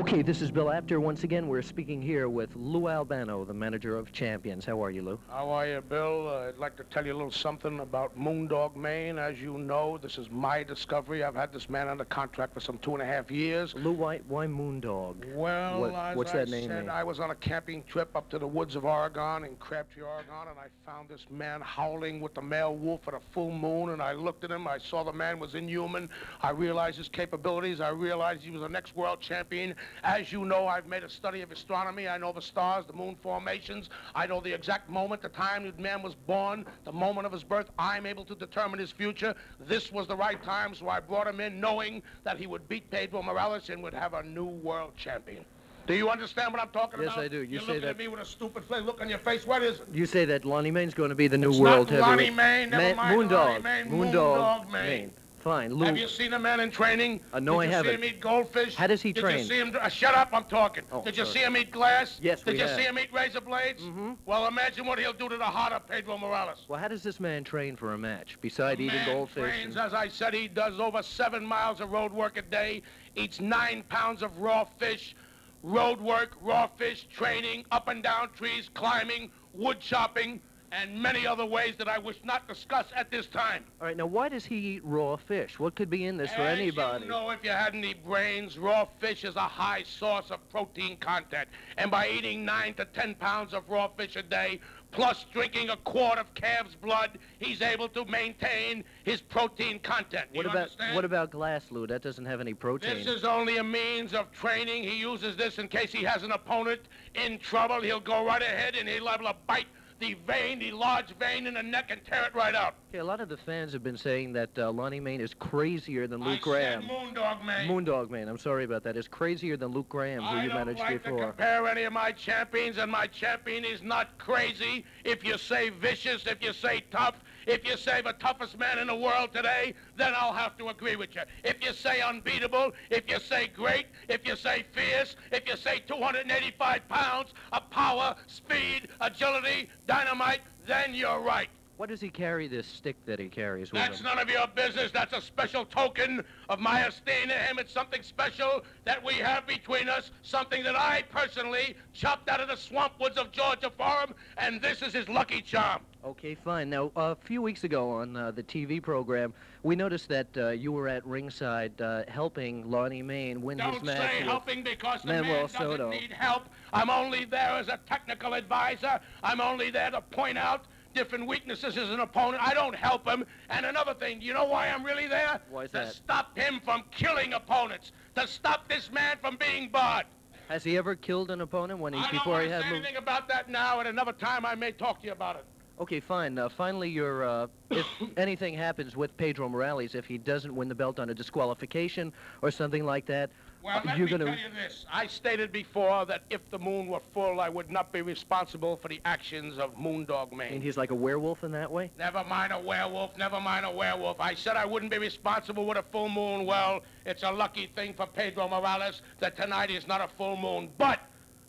Okay, this is Bill Apter. Once again, we're speaking here with Lou Albano, the manager of Champions. How are you, Lou? How are you, Bill? Uh, I'd like to tell you a little something about Moondog, Mayne. As you know, this is my discovery. I've had this man under contract for some two and a half years. Lou, why, why Moondog? Well, What- what's I that name said, mean? I was on a camping trip up to the woods of Oregon in Crabtree, Oregon, and I found this man howling with the male wolf at a full moon. And I looked at him. I saw the man was inhuman. I realized his capabilities. I realized he was the next world champion. As you know, I've made a study of astronomy. I know the stars, the moon formations. I know the exact moment, the time that man was born, the moment of his birth. I'm able to determine his future. This was the right time, so I brought him in knowing that he would beat Pedro Morales and would have a new world champion. Do you understand what I'm talking Yes, about? Yes, I do. You You're say looking that- at me with a stupid face look on your face. What is it? You say that Lonnie Mayne's going to be the new It's world not Lonnie heavyweight. Main, never Ma- mind Moondog. Lonnie Mayne, Moondog. Moondog Mayne. Fine, Lou. Have you seen a man in training? Uh, no, Did I you haven't. see him eat goldfish? How does he Did train? you see him? Uh, shut up! I'm talking. Oh, Did you sorry. see him eat glass? Yes, Did we you have. see him eat razor blades? Mm-hmm. Well, imagine what he'll do to the heart of Pedro Morales. Well, how does this man train for a match? Beside eating Man goldfish? trains, and- as I said, he does over seven miles of road work a day, eats nine pounds of raw fish, road work, raw fish, training, up and down trees, climbing, wood chopping, and many other ways that I wish not discuss at this time. All right, now why does he eat raw fish? What could be in this for As anybody? You know, if you had any brains, raw fish is a high source of protein content. And by eating nine to ten pounds of raw fish a day, plus drinking a quart of calf's blood, he's able to maintain his protein content. What you about understand? what about glass, Lou? That doesn't have any protein. This is only a means of training. He uses this in case he has an opponent in trouble. He'll go right ahead and he'll able a bite the vein, the large vein in the neck, and tear it right out. Okay, a lot of the fans have been saying that uh, Lonnie Mayne is crazier than Luke I Graham. said Moondog, man. Moondog Mayne, I'm sorry about that. Is crazier than Luke Graham, who I you don't managed like before. compare any of my champions, and my champion is not crazy. If you say vicious, if you say tough, if you say the toughest man in the world today, then I'll have to agree with you. If you say unbeatable, if you say great, if you say fierce, if you say 285 pounds of power, speed, agility, dynamite, then you're right. What does he carry this stick that he carries with him? That's him? none of your business. That's a special token of my esteem to him. It's something special that we have between us, something that I personally chopped out of the swamp woods of Georgia for him, and this is his lucky charm. Okay, fine. Now, a few weeks ago on uh, the TV program, we noticed that uh, you were at ringside uh, helping Lonnie Mayne win his match. Don't say helping because the Manuel man doesn't Soto. need help. I'm only there as a technical advisor. I'm only there to point out different weaknesses as an opponent. I don't help him. And another thing, you know why I'm really there? Why is to that? stop him from killing opponents. To stop this man from being barred. Has he ever killed an opponent when he I don't before he to had say Lou? anything about that now. At another time, I may talk to you about it. Okay, fine. Uh, finally, your uh, if anything happens with Pedro Morales, if he doesn't win the belt on a disqualification or something like that, Well, let you're me gonna. tell you this. I stated before that if the moon were full, I would not be responsible for the actions of Moondog Mayne. mean, he's like a werewolf in that way. Never mind a werewolf, never mind a werewolf. I said I wouldn't be responsible with a full moon. Well, it's a lucky thing for Pedro Morales that tonight is not a full moon. But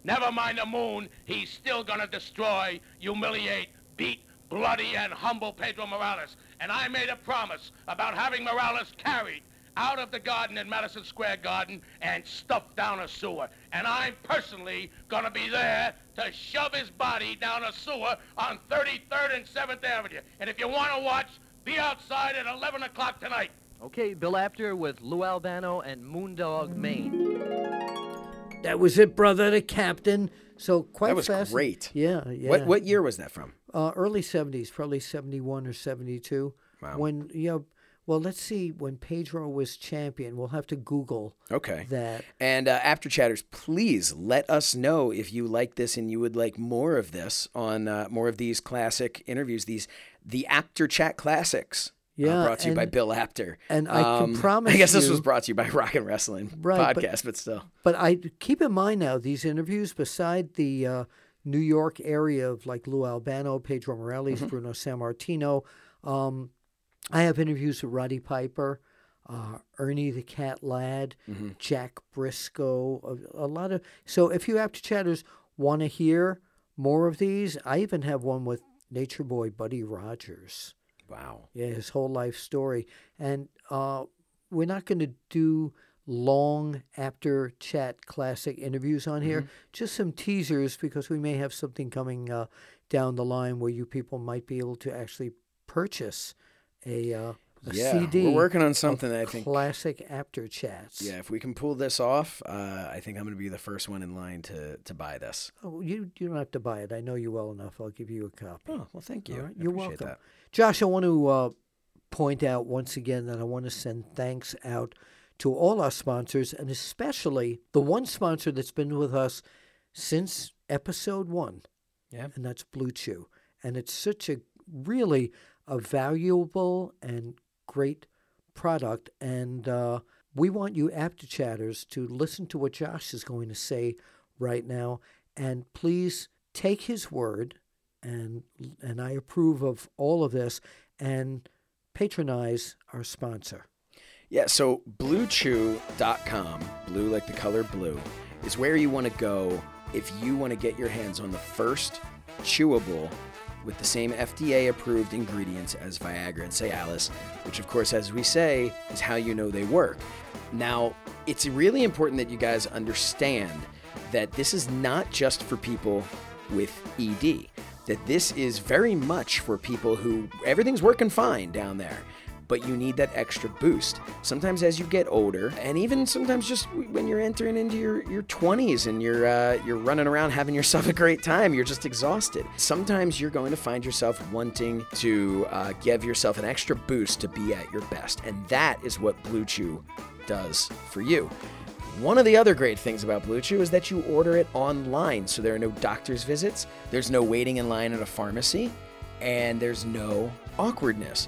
never mind the moon, he's still gonna destroy, humiliate, beat, bloody, and humble Pedro Morales. And I made a promise about having Morales carried out of the garden in Madison Square Garden and stuffed down a sewer. And I'm personally gonna be there to shove his body down a sewer on 33rd and 7th Avenue. And if you wanna watch, be outside at 11 o'clock tonight. Okay, Bill Apter with Lou Albano and Moondog Mayne. That was it, brother, the captain. So quite That was fast. great. Yeah, yeah. What what year was that from? Uh, early '70s, probably '71 or '72. Wow. When you know, well, let's see. When Pedro was champion, we'll have to Google Okay. that. And uh, Apter Chatters, please let us know if you like this and you would like more of this on uh, more of these classic interviews. These the Apter Chat classics. Yeah, brought to you by Bill Apter. and I can Um, promise I guess this you- was brought to you by Rock and Wrestling Right, podcast, but, still. But I keep in mind now these interviews, beside the uh, New York area of like Lou Albano, Pedro Morales, Bruno Sammartino, um, I have interviews with Roddy Piper, uh, Ernie the Cat Ladd, Jack Briscoe, a, a lot of. So if you Apter Chatters want to hear more of these, I even have one with Nature Boy Buddy Rogers. Wow. Yeah, his whole life story. And uh, we're not going to do long Apter Chat classic interviews on here, just some teasers because we may have something coming uh, down the line where you people might be able to actually purchase a, uh, a Yeah, CD. we're working on something that I think- classic Apter Chats. Yeah, if we can pull this off, uh, I think I'm going to be the first one in line to, to buy this. Oh, you you don't have to buy it. I know you well enough. I'll give you a copy. Oh, well, thank you. Right, You're welcome. that. Josh, I want to uh, point out once again that I want to send thanks out to all our sponsors and especially the one sponsor that's been with us since episode one, Yeah. and that's Blue Chew. And it's such a really a valuable and great product. And uh, we want you Apter Chatters to listen to what Josh is going to say right now. And please take his word, and and I approve of all of this, and patronize our sponsor. Yeah, so bluechew.com, blue like the color blue, is where you want to go if you want to get your hands on the first chewable with the same FDA approved ingredients as Viagra and Cialis, which, of course, as we say, is how you know they work. Now, it's really important that you guys understand that this is not just for people with ED, that this is very much for people who everything's working fine down there but you need that extra boost. Sometimes as you get older, and even sometimes just when you're entering into your, your 20s and you're uh, you're running around having yourself a great time, you're just exhausted. Sometimes you're going to find yourself wanting to uh, give yourself an extra boost to be at your best, and that is what Blue Chew does for you. One of the other great things about Blue Chew is that you order it online, so there are no doctor's visits, there's no waiting in line at a pharmacy, and there's no awkwardness.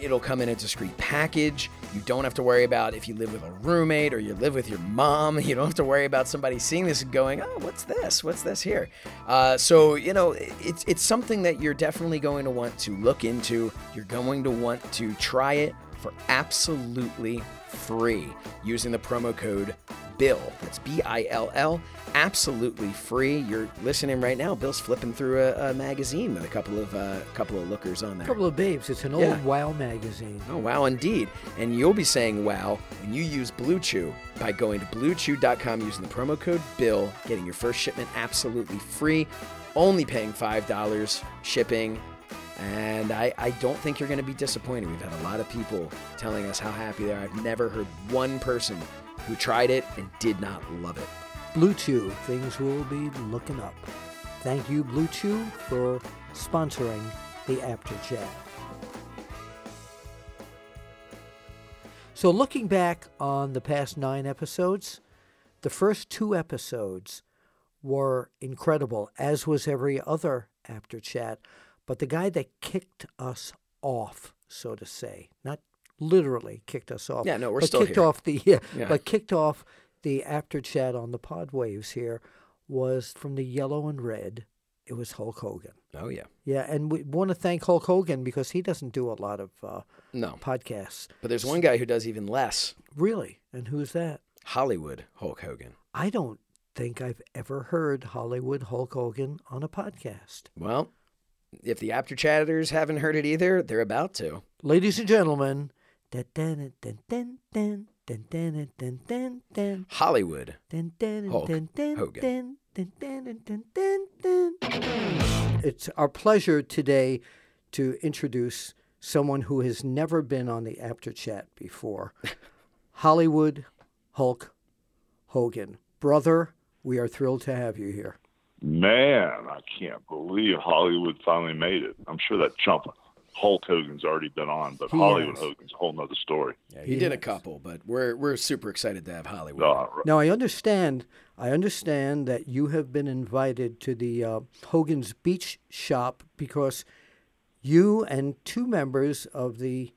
It'll come in a discreet package. You don't have to worry about if you live with a roommate or you live with your mom. You don't have to worry about somebody seeing this and going, "Oh, what's this? What's this here?" Uh, so you know, it's it's something that you're definitely going to want to look into. You're going to want to try it for absolutely free using the promo code Bill. That's B I L L. Absolutely free. You're listening right now. Bill's flipping through a, a magazine with a couple of uh, couple of lookers on A there. couple of babes. It's an old Yeah. Wow magazine. Oh, wow, indeed. And you'll be saying wow when you use Blue Chew by going to bluechew.com using the promo code BILL, getting your first shipment absolutely free, only paying $5 shipping. And I, I don't think you're going to be disappointed. We've had a lot of people telling us how happy they are. I've never heard one person who tried it and did not love it. Blue Chew, things will be looking up. Thank you, Blue Chew, for sponsoring the Apter Chat. So, looking back on the past nine episodes, the first two episodes were incredible, as was every other Apter Chat. But the guy that kicked us off, so to say, not literally kicked us off. Yeah, no, we're but still kicked here. off the yeah, Yeah. but kicked off the Apter Chat on the pod waves here was from the yellow and red. It was Hulk Hogan. Oh, yeah. Yeah, and we want to thank Hulk Hogan because he doesn't do a lot of uh, No. podcasts. But there's one guy who does even less Really? And who's that? Hollywood Hulk Hogan. I don't think I've ever heard Hollywood Hulk Hogan on a podcast. Well, if the Apter Chatters haven't heard it either, they're about to. Ladies and gentlemen, Hollywood. Hulk Hogan. It's our pleasure today to introduce someone who has never been on the Apter Chat before. Hollywood Hulk Hogan. Brother, we are thrilled to have you here. Man, I can't believe Hollywood finally made it. I'm sure that chump Hulk Hogan's already been on, but He Hollywood has. Hogan's a whole nother story. Yeah, he did a couple, but we're we're super excited to have Hollywood. Uh, Now I understand. I understand that you have been invited to the uh, Hogan's Beach Shop because you and two members of the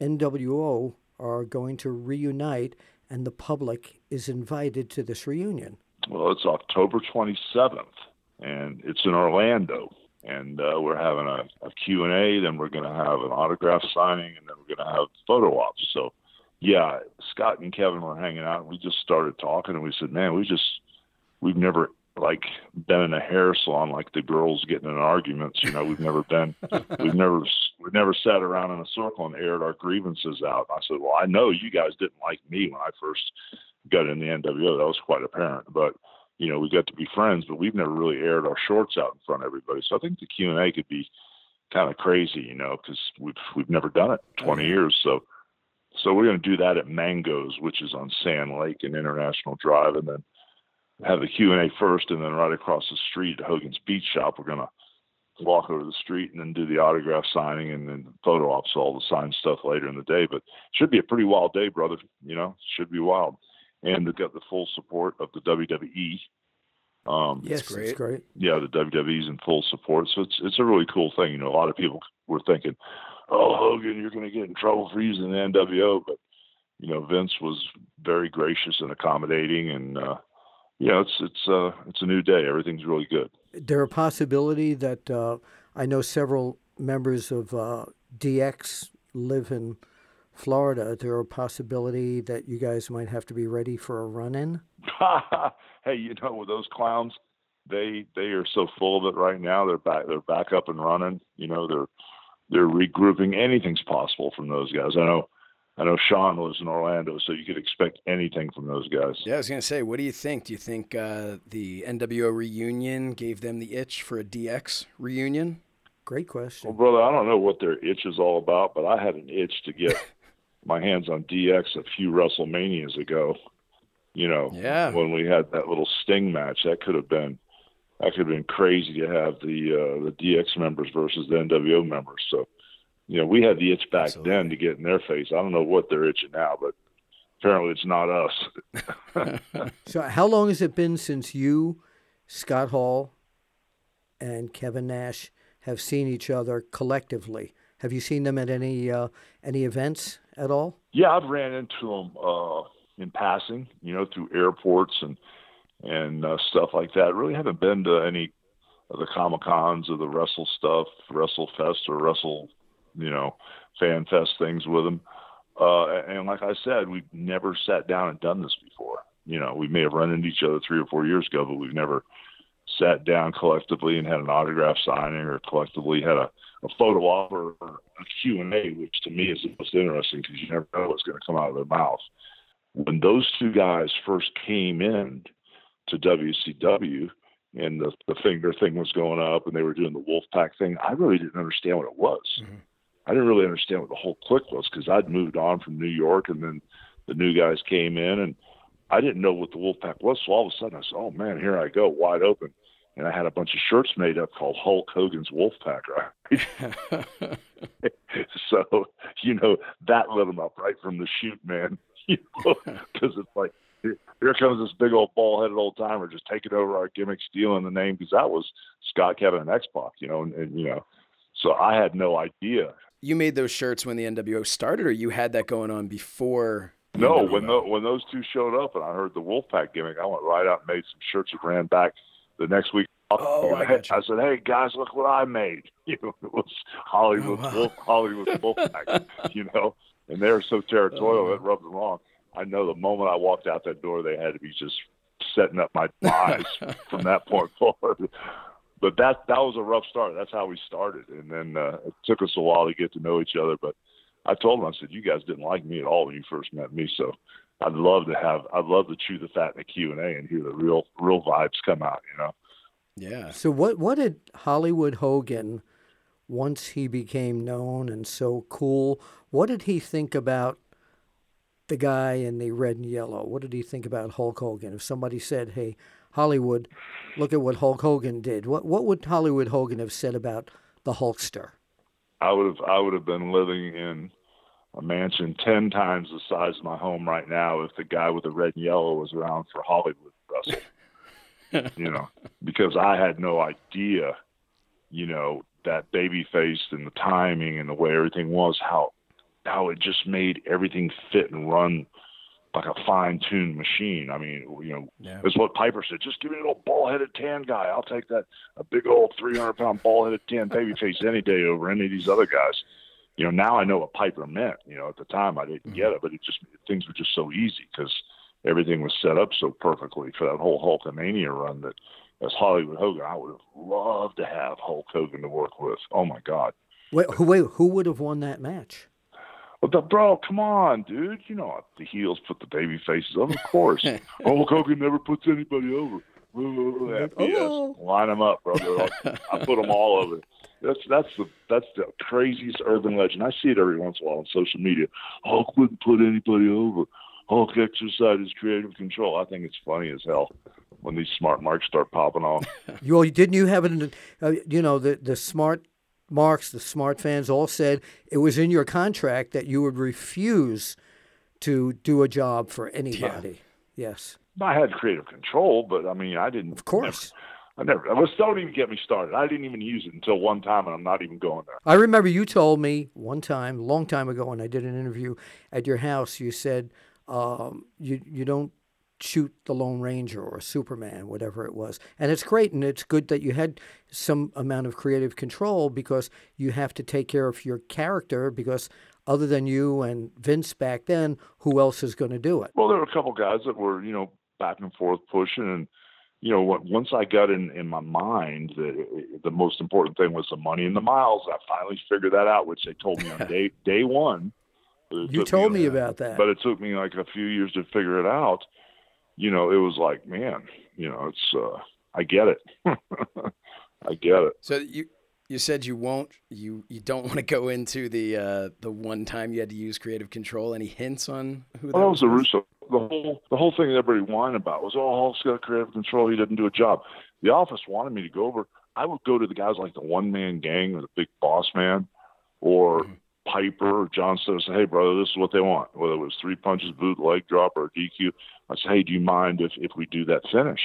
NWO are going to reunite, and the public is invited to this reunion. Well, it's October 27th, and it's in Orlando. And uh, we're having a, a Q&A, then we're going to have an autograph signing, and then we're going to have photo ops. So, yeah, Scott and Kevin were hanging out, and we just started talking, and we said, man, we just, we've never like been in a hair salon like the girls getting in arguments. You know, we've never been, we've never, we've never sat around in a circle and aired our grievances out. I said, well, I know you guys didn't like me when I first got in the NWO. That was quite apparent, but you know, we got to be friends, but we've never really aired our shorts out in front of everybody. So I think the Q and A could be kind of crazy, you know, because we've we've never done it 20 mm-hmm. years. So so we're going to do that at Mangoes, which is on Sand Lake and International Drive, and then have the Q and A first, and then right across the street at Hogan's Beach Shop, we're going to walk over the street and then do the autograph signing and then photo ops, all the signed stuff later in the day. But should be a pretty wild day, brother. You know, should be wild and they've got the full support of the WWE. Um, yes, great. It's great. Yeah, the WWE's in full support, so it's it's a really cool thing. You know, a lot of people were thinking, "Oh, Hogan, you're going to get in trouble for using the NWO," but you know, Vince was very gracious and accommodating, and uh, you know, it's it's uh, it's a new day. Everything's really good. There a possibility that uh, I know several members of uh, DX live in Florida, is there a possibility that you guys might have to be ready for a run in? hey, you know, with those clowns, they they are so full of it right now. They're back they're back up and running. You know, they're they're regrouping. Anything's possible from those guys. I know I know Shawn lives in Orlando, so you could expect anything from those guys. Yeah, I was gonna say, what do you think? Do you think uh, the NWO reunion gave them the itch for a DX reunion? Great question. Well, brother, I don't know what their itch is all about, but I had an itch to get my hands on DX a few WrestleManias ago. You know, yeah. when we had that little Sting match, that could have been that could have been crazy to have the uh, the DX members versus the NWO members. So, you know, we had the itch back Absolutely. then to get in their face. I don't know what they're itching now, but apparently it's not us. so, how long has it been since you, Scott Hall, and Kevin Nash have seen each other collectively? Have you seen them at any uh, any events at all? Yeah, I've ran into them uh, in passing, you know, through airports and and uh, stuff like that. Really haven't been to any of the Comic Cons or the Wrestle stuff, Wrestle Fest or Wrestle, you know, Fan Fest things with them. Uh, and like I said, we've never sat down and done this before. You know, we may have run into each other three or four years ago, but we've never sat down collectively and had an autograph signing or collectively had a, a photo op or a Q&A, which to me is the most interesting because you never know what's going to come out of their mouth. When those two guys first came in to WCW and the, the finger thing was going up and they were doing the Wolfpack thing, I really didn't understand what it was. Mm-hmm. I didn't really understand what the whole clique was because I'd moved on from New York and then the new guys came in and I didn't know what the Wolfpack was. So all of a sudden I said, oh man, here I go, wide open and I had a bunch of shirts made up called Hulk Hogan's Wolfpack, right? so, you know, that lit them up right from the shoot, man. You know, because it's like, here comes this big old ball headed old timer just taking over our gimmick, stealing the name because that was Scott, Kevin, and X Pac, you know, and, and, you know, so I had no idea. You made those shirts when the NWO started, or you had that going on before? No, when the, when those two showed up and I heard the Wolfpack gimmick, I went right out and made some shirts that ran back the next week. Oh, I, I, said, "Hey guys, look what I made!" You know, it was Hollywood, oh, wow. Wolf, Hollywood Wolfpack, you know, and they're so territorial oh. it rubbed them wrong. I know the moment I walked out that door, they had to be just setting up my eyes from that point forward. But that that was a rough start. That's how we started, and then uh, it took us a while to get to know each other. But I told them, I said, "You guys didn't like me at all when you first met me, so I'd love to have, I'd love to chew the fat in the Q and A and hear the real, real vibes come out. You know." Yeah. So what what did Hollywood Hogan once he became known and so cool, what did he think about the guy in the red and yellow? What did he think about Hulk Hogan? If somebody said, "Hey, Hollywood, look at what Hulk Hogan did." What what would Hollywood Hogan have said about the Hulkster? I would have I would have been living in a mansion 10 times the size of my home right now if the guy with the red and yellow was around for Hollywood Russell. you know, because I had no idea, you know, that baby faced and the timing and the way everything was, how how it just made everything fit and run like a fine-tuned machine. I mean, you know, Yeah. it's what Piper said. Just give me a little ball-headed tan guy. I'll take that a big old 300-pound ball-headed tan babyface any day over any of these other guys. You know, now I know what Piper meant. You know, at the time I didn't mm-hmm. get it, but it just things were just so easy because everything was set up so perfectly for that whole Hulkamania run that as Hollywood Hogan, I would have loved to have Hulk Hogan to work with. Oh my God. Wait, who, wait, who would have won that match? But the, bro, come on, dude. You know the heels put the baby faces over. Of course, Hulk Hogan never puts anybody over. BS. Oh. Line them up, brother. I put them all over. That's that's the that's the craziest urban legend. I see it every once in a while on social media. Hulk wouldn't put anybody over. Hulk exercises creative control. I think it's funny as hell when these smart marks start popping off. You well, didn't you have it? Uh, you know the the smart marks, the smart fans all said it was in your contract that you would refuse to do a job for anybody. Yes, I had creative control, but I mean, I didn't. of course. I never. Let's don't even get me started. I didn't even use it until one time, and I'm not even going there. I remember you told me one time, long time ago, when I did an interview at your house. You said um, you you don't shoot the Lone Ranger or Superman, whatever it was, and it's great and it's good that you had some amount of creative control because you have to take care of your character because other than you and Vince back then, who else is going to do it? Well, there were a couple guys that were, you know, back and forth pushing, and you know, what- once I got in in my mind that the most important thing was the money and the miles, I finally figured that out, which they told me on day day one. You told me about that. but it took me like a few years to figure it out. You know, it was like, man, you know, it's uh I get it. I get it. So you you said you won't you you don't want to go into the uh, the one time you had to use creative control. Any hints on who that Well, that was the with? Russo. The whole the whole thing that everybody whined about was, oh, Hulk's got creative control. He didn't do a job. The office wanted me to go over. I would go to the guys like the one man gang or the big boss man, or mm-hmm. Piper or John and Say, hey, brother, this is what they want. Whether it was three punches, boot, leg drop, or DQ. I say, hey, do you mind if if we do that finish?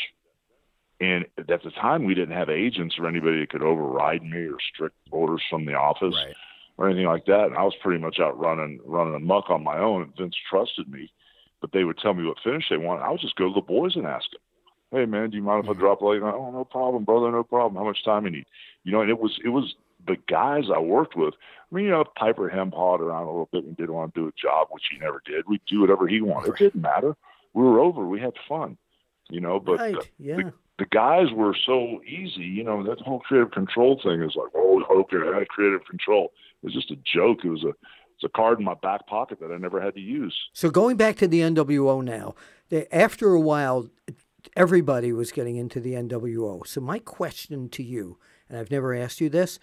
And at the time, we didn't have agents or anybody that could override me or strict orders from the office Right. or anything like that. And I was pretty much out running running amok on my own. And Vince trusted me, but they would tell me what finish they wanted. I would just go to the boys and ask them, "Hey man, do you mind if I mm-hmm. drop a leg?" Oh, no problem, brother, no problem. How much time you need? You know, and it was it was the guys I worked with. I mean, you know, Piper hem around a little bit and didn't want to do a job, which he never did. We'd do whatever he wanted. It didn't matter. We were over. We had fun. You know, but right? the, yeah. the guys were so easy. You know, that whole creative control thing is like, oh, okay, I had creative control. It was just a joke. It was a it's a card in my back pocket that I never had to use. So going back to the NWO now, after a while, everybody was getting into the NWO. So my question to you, and I've never asked you this,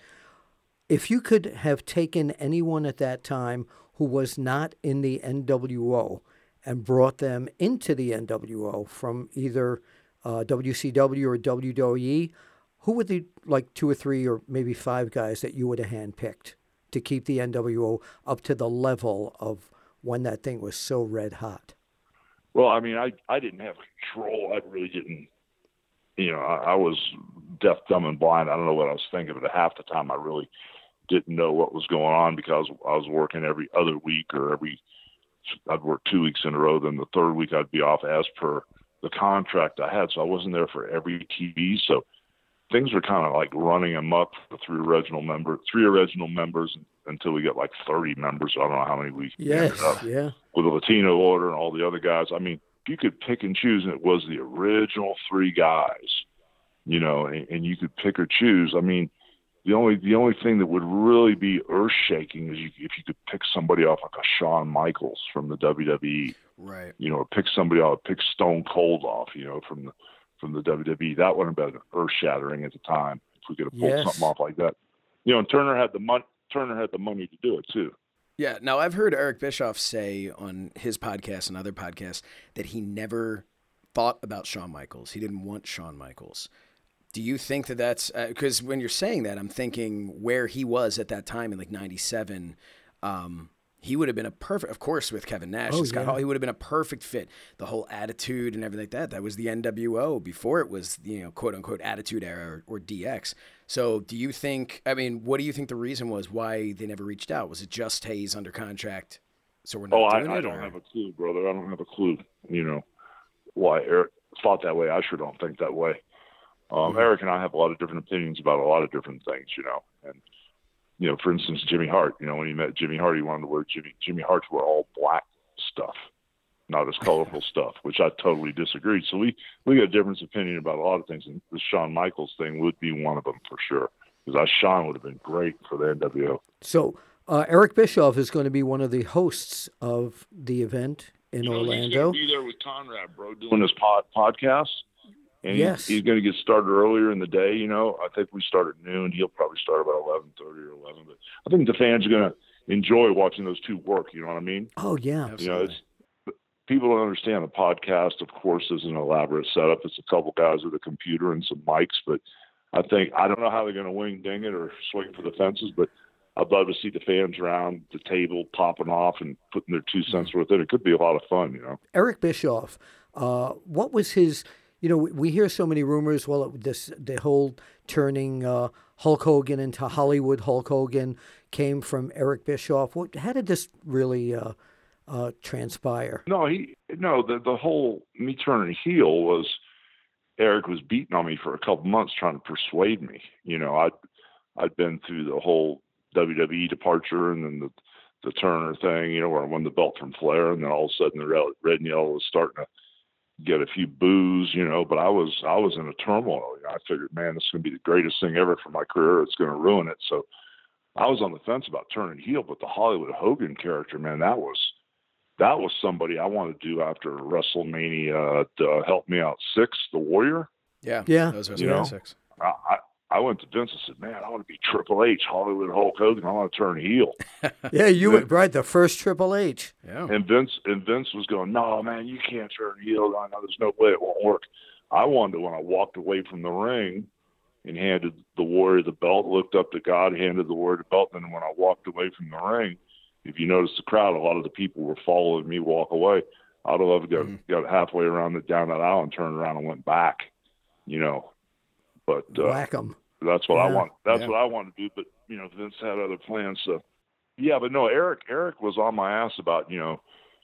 if you could have taken anyone at that time who was not in the NWO and brought them into the NWO from either uh, WCW or WWE, who would the like two or three or maybe five guys that you would have handpicked to keep the NWO up to the level of when that thing was so red hot? Well, I mean, I I didn't have control. I really didn't. You know, I, I was deaf, dumb, and blind. I don't know what I was thinking, but half the time I really didn't know what was going on because I was working every other week or every. I'd work two weeks in a row. Then the third week I'd be off as per the contract I had. So I wasn't there for every TV. So things were kind of like running amok for three original members, three original members until we got like 30 members. I don't know how many we Yes, ended up yeah. with the Latino order and all the other guys. I mean, you could pick and choose, and it was the original three guys, you know, and, and you could pick or choose. I mean, the only the only thing that would really be earth shaking is you, if you could pick somebody off like a Shawn Michaels from the WWE, Right. you know, or pick somebody off, pick Stone Cold off, you know, from the from the WWE. That would have been earth shattering at the time if we could have pulled Yes. something off like that. You know, and Turner had the money. Turner had the money to do it too. Yeah. Now I've heard Eric Bischoff say on his podcast and other podcasts that he never thought about Shawn Michaels. He didn't want Shawn Michaels. Do you think that that's because when you're saying that, I'm thinking where he was at that time in like '97. Um, He would have been a perfect, of course, with Kevin Nash. Oh, Scott yeah. Hall, he would have been a perfect fit. The whole attitude and everything like that. That was the NWO before it was, you know, quote unquote attitude era or, or DX. So, do you think? I mean, what do you think the reason was why they never reached out? Was it just Hayes under contract, so we're not Oh, I, doing I it? don't or- have a clue, brother. I don't have a clue. You know why Eric thought that way. I sure don't think that way. Um, Mm-hmm. Eric and I have a lot of different opinions about a lot of different things. You know, and you know, for instance, Jimmy Hart. You know, when he met Jimmy Hart, he wanted to wear Jimmy Jimmy Hart to wear all black stuff, not as colorful stuff, which I totally disagreed. So we we got a different opinion about a lot of things, and the Shawn Michaels thing would be one of them for sure. Because I Shawn would have been great for the NWO. So uh, Eric Bischoff is going to be one of the hosts of the event in You know, He's Orlando. gonna be there with Conrad, bro, doing his pod, podcast. And he- Yes. he's going to get started earlier in the day. You know, I think we start at noon. He'll probably start about eleven thirty or eleven. But I think the fans are going to enjoy watching those two work. You know what I mean? Oh yeah, You know, Absolutely. it's people don't understand the podcast. Of course, is an elaborate setup. It's a couple guys with a computer and some mics. But I think I don't know how they're going to wing ding it or swing for the fences, but. I'd love to see the fans around the table popping off and putting their two cents worth in. It could be a lot of fun, you know. Eric Bischoff. Uh, what was his? You know, we- hear so many rumors. Well, this the whole turning uh, Hulk Hogan into Hollywood Hulk Hogan came from Eric Bischoff. What? How did this really uh, uh, transpire? No, he no the the whole me turning heel was Eric was beating on me for a couple months trying to persuade me. You know, I'd I'd been through the whole WWE departure and then the the Turner thing, you know, where I won the belt from Flair, and then all of a sudden the red, red and yellow was starting to get a few boos, you know. But I was I was in a turmoil. I figured, man, this is going to be the greatest thing ever for my career. It's going to ruin it. So I was on the fence about turning heel. But the Hollywood Hogan character, man, that was that was somebody I wanted to do after WrestleMania to uh, help me out six, the Warrior. yeah, Yeah. Those You know? six. I, I I went to Vince and said, man, I want to be Triple H, Hollywood Hulk Hogan. I want to turn heel. Yeah, you Yeah. were right. The first Triple H. Yeah. And Vince and Vince was going, no, man, you can't turn heel. I know there's no way it won't work. I wanted when I walked away from the ring and handed the Warrior the belt, looked up to God, handed the Warrior the belt, and then when I walked away from the ring, if you notice the crowd, a lot of the people were following me walk away. I'd have loved to got, Mhm. got halfway around the down that aisle and turned around and went back, you know. But uh, Whack 'em. that's what I want. That's Yeah. what I want to do. But you know, Vince had other plans. So yeah, but no, Eric. Eric was on my ass about you know,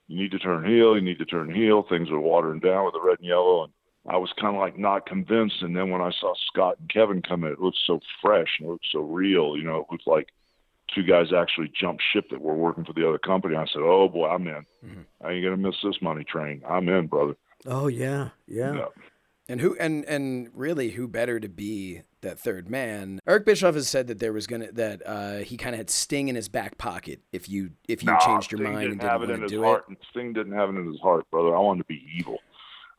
you need to turn heel. You need to turn heel. Things were watering down with the red and yellow, and I was kind of like not convinced. And then when I saw Scott and Kevin come in, it looked so fresh and it looked so real. You know, it looked like two guys actually jumped ship that were working for the other company. I said, "Oh boy, I'm in. Mhm. I ain't gonna miss this money train. I'm in, brother." Oh yeah, yeah. Yeah. And who and and really who better to be that third man? Eric Bischoff has said that there was gonna that uh, he kind of had Sting in his back pocket if you if you Nah, changed your Sting mind and didn't didn't have it in his do heart. And Sting didn't have it in his heart, brother. I wanted to be evil.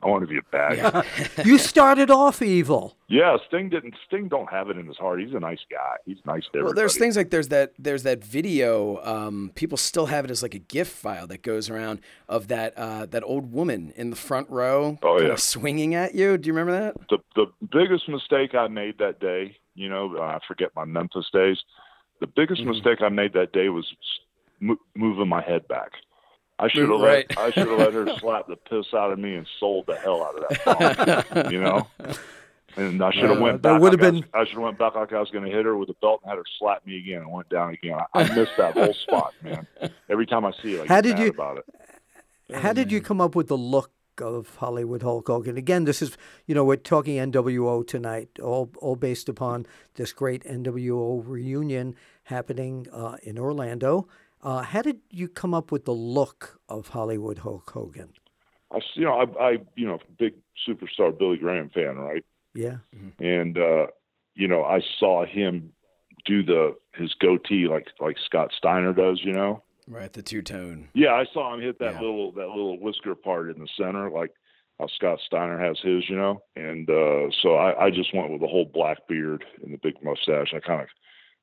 I want to be a bad guy. you started off evil. Yeah, Sting didn't. Sting don't have it in his heart. He's a nice guy. He's nice to everybody. Well, there's things like there's that there's that video. Um, people still have it as like a GIF file that goes around of that uh, that old woman in the front row, Oh, yeah. swinging at you. Do you remember that? The the biggest mistake I made that day. You know, I forget my Memphis days. The biggest Mm-hmm. mistake I made that day was mo- moving my head back. I should have Move- let. I should have let her slap the piss out of me and sold the hell out of that phone. you know. And I should have Uh, went back. would have like I was- been- I should have went back like I was going to hit her with a belt and had her slap me again. and went down again. I, I missed that whole spot, man. Every time I see it, I How did you- about it. How did you come up with the look of Hollywood Hulk Hogan? Again, this is you know we're talking NWO tonight, all all based upon this great NWO reunion happening uh, in Orlando. Uh, how did you come up with the look of Hollywood Hulk Hogan? I, s- you know, I, I, you know, big superstar Billy Graham fan, right? Yeah, And uh, you know, I saw him do the his goatee like like Scott Steiner does, you know. Right, the two tone. Yeah, I saw him hit that Yeah. little that little whisker part in the center, like how Scott Steiner has his, you know. And uh, so I, I just went with the whole black beard and the big mustache. I kind of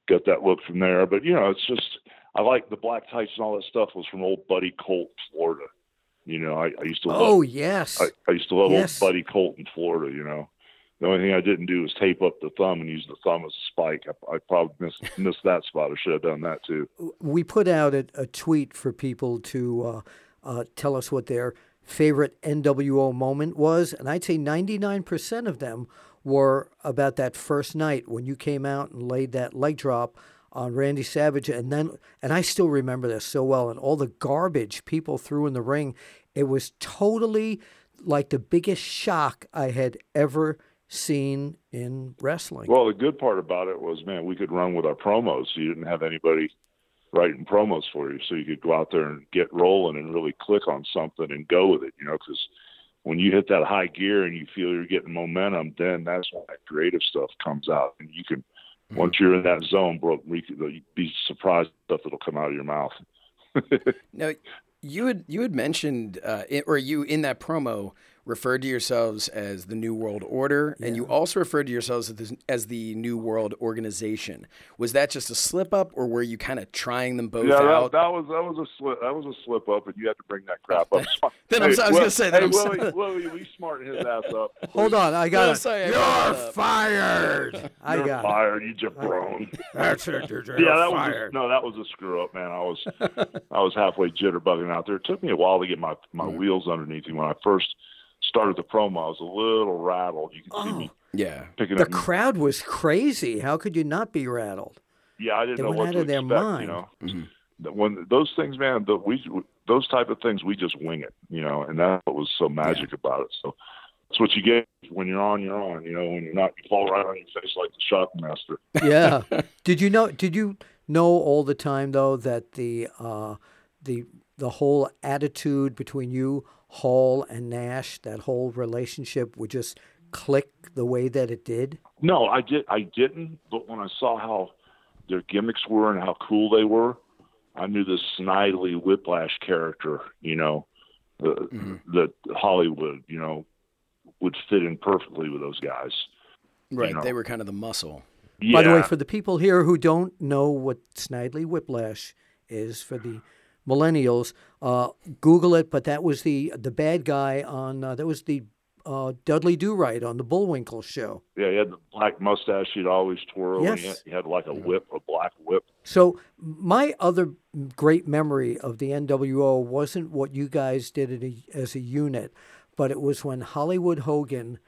got that look from there. But you know, it's just I like the black tights and all that stuff was from old Buddy Colt, Florida. You know, I, I used to love Oh yes, I, I used to love Yes. old Buddy Colt in Florida, you know. The only thing I didn't do was tape up the thumb and use the thumb as a spike. I, I probably missed missed that spot. I should have done that too. We put out a, a tweet for people to uh, uh, tell us what their favorite NWO moment was, and I'd say 99% of them were about that first night when you came out and laid that leg drop on Randy Savage, and then and I still remember this so well, and all the garbage people threw in the ring. It was totally like the biggest shock I had ever seen in wrestling. Well, the good part about it was, man, we could run with our promos. You didn't have anybody writing promos for you, so you could go out there and get rolling and really click on something and go with it. You know, because when you hit that high gear and you feel you're getting momentum, then that's when that creative stuff comes out, and you can. Mm-hmm. Once you're in that zone, bro, you'd be surprised stuff that'll come out of your mouth. now, you had you had mentioned, uh, or you in that promo referred to yourselves as the New World Order, yeah. and you also referred to yourselves as the, as the New World Organization. Was that just a slip up, or were you kind of trying them both yeah, out? That, that was that was a slip that was a slip up, and you had to bring that crap up. then hey, I was going to say that. Hey, Willie, Willie, we smarten his ass up. Hold on, I got no, it. Sorry, You're fired. I You're got fired, it. you jabron. That's it. You're yeah, that fired. was a, no, that was a screw up, man. I was I was halfway jitterbugging out there. It took me a while to get my my mm. wheels underneath me when I first started the promo, I was a little rattled. You can oh, see me yeah. picking the up. The crowd was crazy. How could you not be rattled? Yeah, I didn't they know went what out to of their expect. mind. You know, mm-hmm. when those things, man, the, we those type of things, we just wing it. You know, and that's what was so magic yeah. about it. So that's what you get when you're on. You're on. You know, when you're not, you fall right on your face like the Shockmaster. yeah. did you know? Did you know all the time though that the uh, the the whole attitude between you Hall and Nash, that whole relationship would just click the way that it did? No, I did. I didn't. But when I saw how their gimmicks were and how cool they were, I knew this snidely whiplash character, you know, mm-hmm. that Hollywood, you know, would fit in perfectly with those guys. Right. You know? They were kind of the muscle. Yeah. By the way, for the people here who don't know what Snidely Whiplash is, for the millennials. Uh, Google it, but that was the the bad guy on uh, that was the uh, Dudley Do Right on the Bullwinkle show. Yeah, he had the black mustache he'd always twirl. Yes. He had, he had like a whip, a black whip. So my other great memory of the NWO wasn't what you guys did a, as a unit, but it was when Hollywood Hogan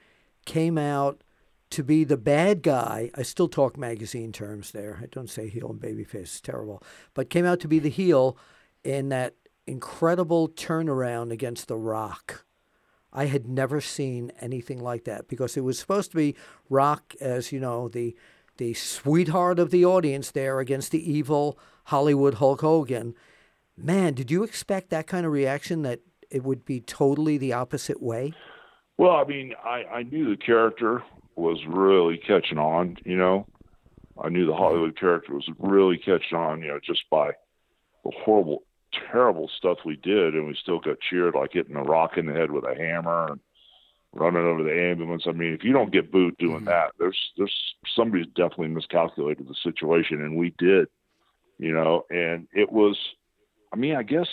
came out to be the bad guy. I still talk magazine terms there. I don't say heel and babyface. It's terrible. But came out to be the heel in that incredible turnaround against The Rock. I had never seen anything like that because it was supposed to be Rock as, you know, the the sweetheart of the audience there against the evil Hollywood Hulk Hogan. Man, did you expect that kind of reaction that it would be totally the opposite way? Well, I mean, I, I knew the character was really catching on, you know. I knew the mm-hmm. Hollywood character was really catching on, you know, just by the horrible terrible stuff we did, and we still got cheered like hitting a rock in the head with a hammer and running over the ambulance. I mean, if you don't get booed doing mm-hmm. that, there's there's somebody's definitely miscalculated the situation, and we did, you know. And it was, I mean, I guess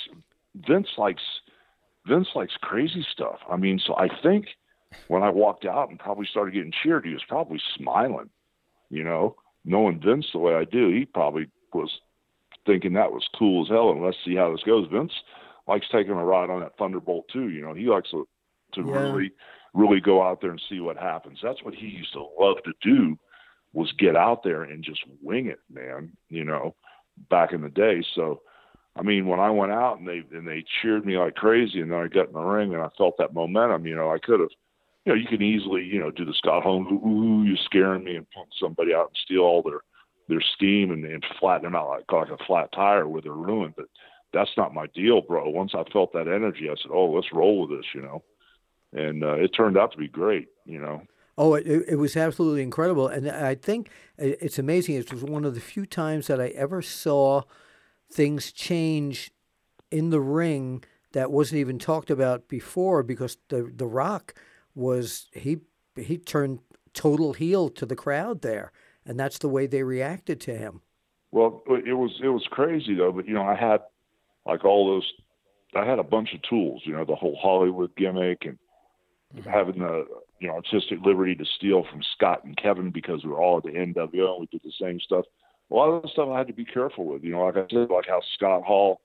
Vince likes Vince likes crazy stuff. I mean, so I think when I walked out and probably started getting cheered, he was probably smiling, you know, knowing Vince the way I do. He probably was thinking that was cool as hell, and let's see how this goes. Vince likes taking a ride on that Thunderbolt too. You know, he likes to to yeah. really really go out there and see what happens. That's what he used to love to do was get out there and just wing it, man. You know, back in the day. So, I mean, when I went out and they and they cheered me like crazy, and then I got in the ring and I felt that momentum. You know, I could have. You know, you can easily, you know, do the Scott Hall's, ooh, you're scaring me, and punk somebody out and steal all their their steam and, and flatten them out like, like a flat tire where they're ruined. But that's not my deal, bro. Once I felt that energy, I said, "Oh, let's roll with this," you know. And uh, it turned out to be great, you know. Oh, it, it was absolutely incredible, and I think it's amazing. It was one of the few times that I ever saw things change in the ring that wasn't even talked about before because the the Rock was he he turned total heel to the crowd there and that's the way they reacted to him. Well, it was it was crazy though, but you know, I had like all those, I had a bunch of tools, you know, the whole Hollywood gimmick and mm-hmm. having the, you know artistic liberty to steal from Scott and Kevin because we were all at the NWO and we did the same stuff. A lot of the stuff I had to be careful with. You know, like I said, like how Scott Hall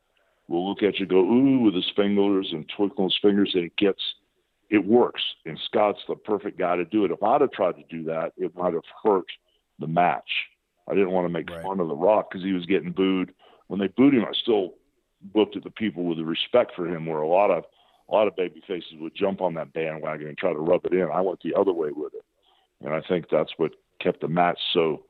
will look at you, go ooh with his fingers and twinkle his fingers, and it gets it works. And Scott's the perfect guy to do it. If I'd have tried to do that, it might have hurt the match. I didn't want to make Right. fun of The Rock because he was getting booed. When they booed him, I still looked at the people with the respect for him, where a lot of a lot of baby faces would jump on that bandwagon and try to rub it in. I went the other way with it, and I think that's what kept the match so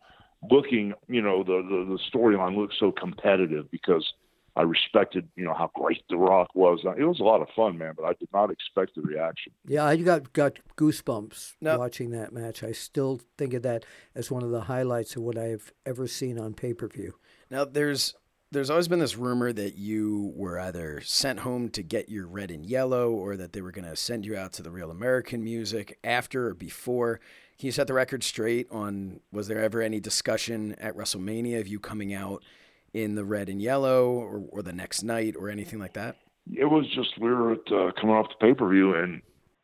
looking. You know, the the, the storyline looked so competitive because I respected, you know, how great The Rock was. It was a lot of fun, man, but I did not expect the reaction. Yeah, I got got goosebumps No. watching that match. I still think of that as one of the highlights of what I've ever seen on pay per view. Now there's there's always been this rumor that you were either sent home to get your red and yellow or that they were going to send you out to the real American music after or before. Can you set the record straight on was there ever any discussion at WrestleMania of you coming out in the red and yellow or, or the next night or anything like that? It was just we were at, uh, coming off the pay per view, and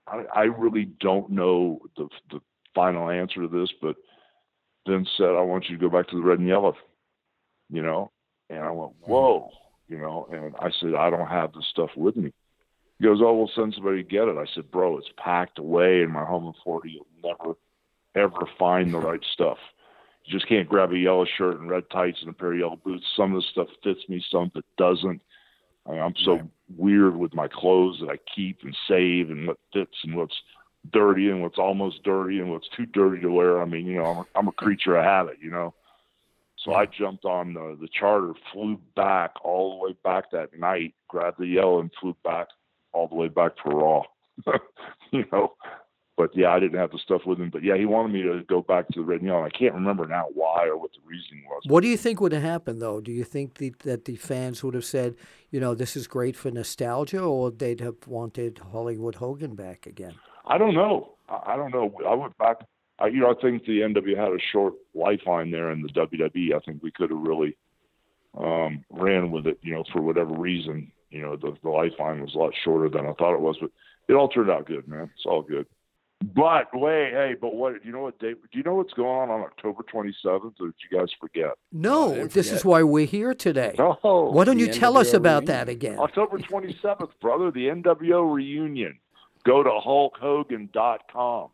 I, I really don't know the the final answer to this, but Vince said, "I want you to go back to the red and yellow," you know, and I went, "Whoa," you know, and I said, "I don't have the stuff with me." He goes, "Oh, we'll send somebody to get it." I said, "Bro, it's packed away in my home in Florida. You'll never, ever find the right stuff." You just can't grab a yellow shirt and red tights and a pair of yellow boots. Some of the stuff fits me, some that doesn't. I mean, I'm so Right. weird with my clothes that I keep and save and what fits and what's dirty and what's almost dirty and what's too dirty to wear. I mean, you know, I'm a, I'm a creature of habit, you know. So I jumped on the, the charter, flew back all the way back that night, grabbed the yellow and flew back all the way back for Raw. you know, but yeah, I didn't have the stuff with him. But yeah, he wanted me to go back to the red and yellow. I can't remember now why or what the reasoning was. What do you think would have happened, though? Do you think the, that the fans would have said, you know, this is great for nostalgia, or they'd have wanted Hollywood Hogan back again? I don't know. I I don't know. I went back. I, you know, I think the NW had a short lifeline there in the WWE. I think we could have really um, ran with it. You know, for whatever reason, you know, the, the lifeline was a lot shorter than I thought it was. But it all turned out good, man. It's all good. But wait, hey, but what? Do you know what date? Do you know what's going on on October 27th? Or did you guys forget? No, I didn't this is why we're here today. Oh, Why don't you tell us about reunion. that again? October 27th, brother, the NWO reunion. Go to HulkHogan.com.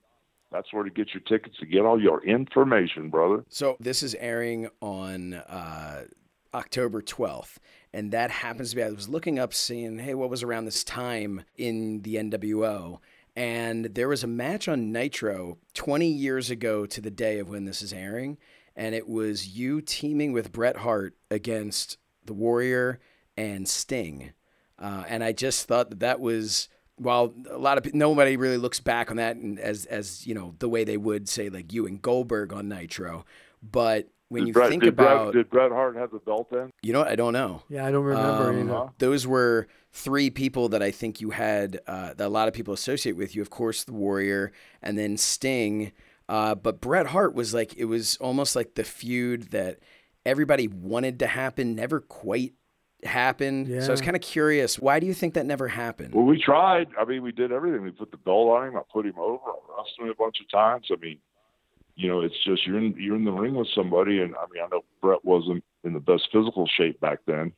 That's where to get your tickets to get all your information, brother. So this is airing on uh, October 12th, and that happens to be. I was looking up, seeing, hey, what was around this time in the NWO, and there was a match on Nitro 20 years ago to the day of when this is airing, and it was you teaming with Bret Hart against the Warrior and Sting, uh, and I just thought that that was. While a lot of nobody really looks back on that and as as you know the way they would say like you and Goldberg on Nitro, but when Did you Bret, think did about Bret, did Bret Hart have the belt then? you know what, I don't know. Yeah, I don't remember Um, either. those were three people that I think you had uh, that a lot of people associate with you. Of course, the Warrior, and then Sting. Uh, but Bret Hart was like it was almost like the feud that everybody wanted to happen, never quite happened. Yeah. So I was kind of curious. Why do you think that never happened? Well, we tried. I mean, we did everything. We put the belt on him. I put him over. I wrestled him a bunch of times. I mean, you know, it's just you're in you're in the ring with somebody, and I mean, I know Bret wasn't in the best physical shape back then.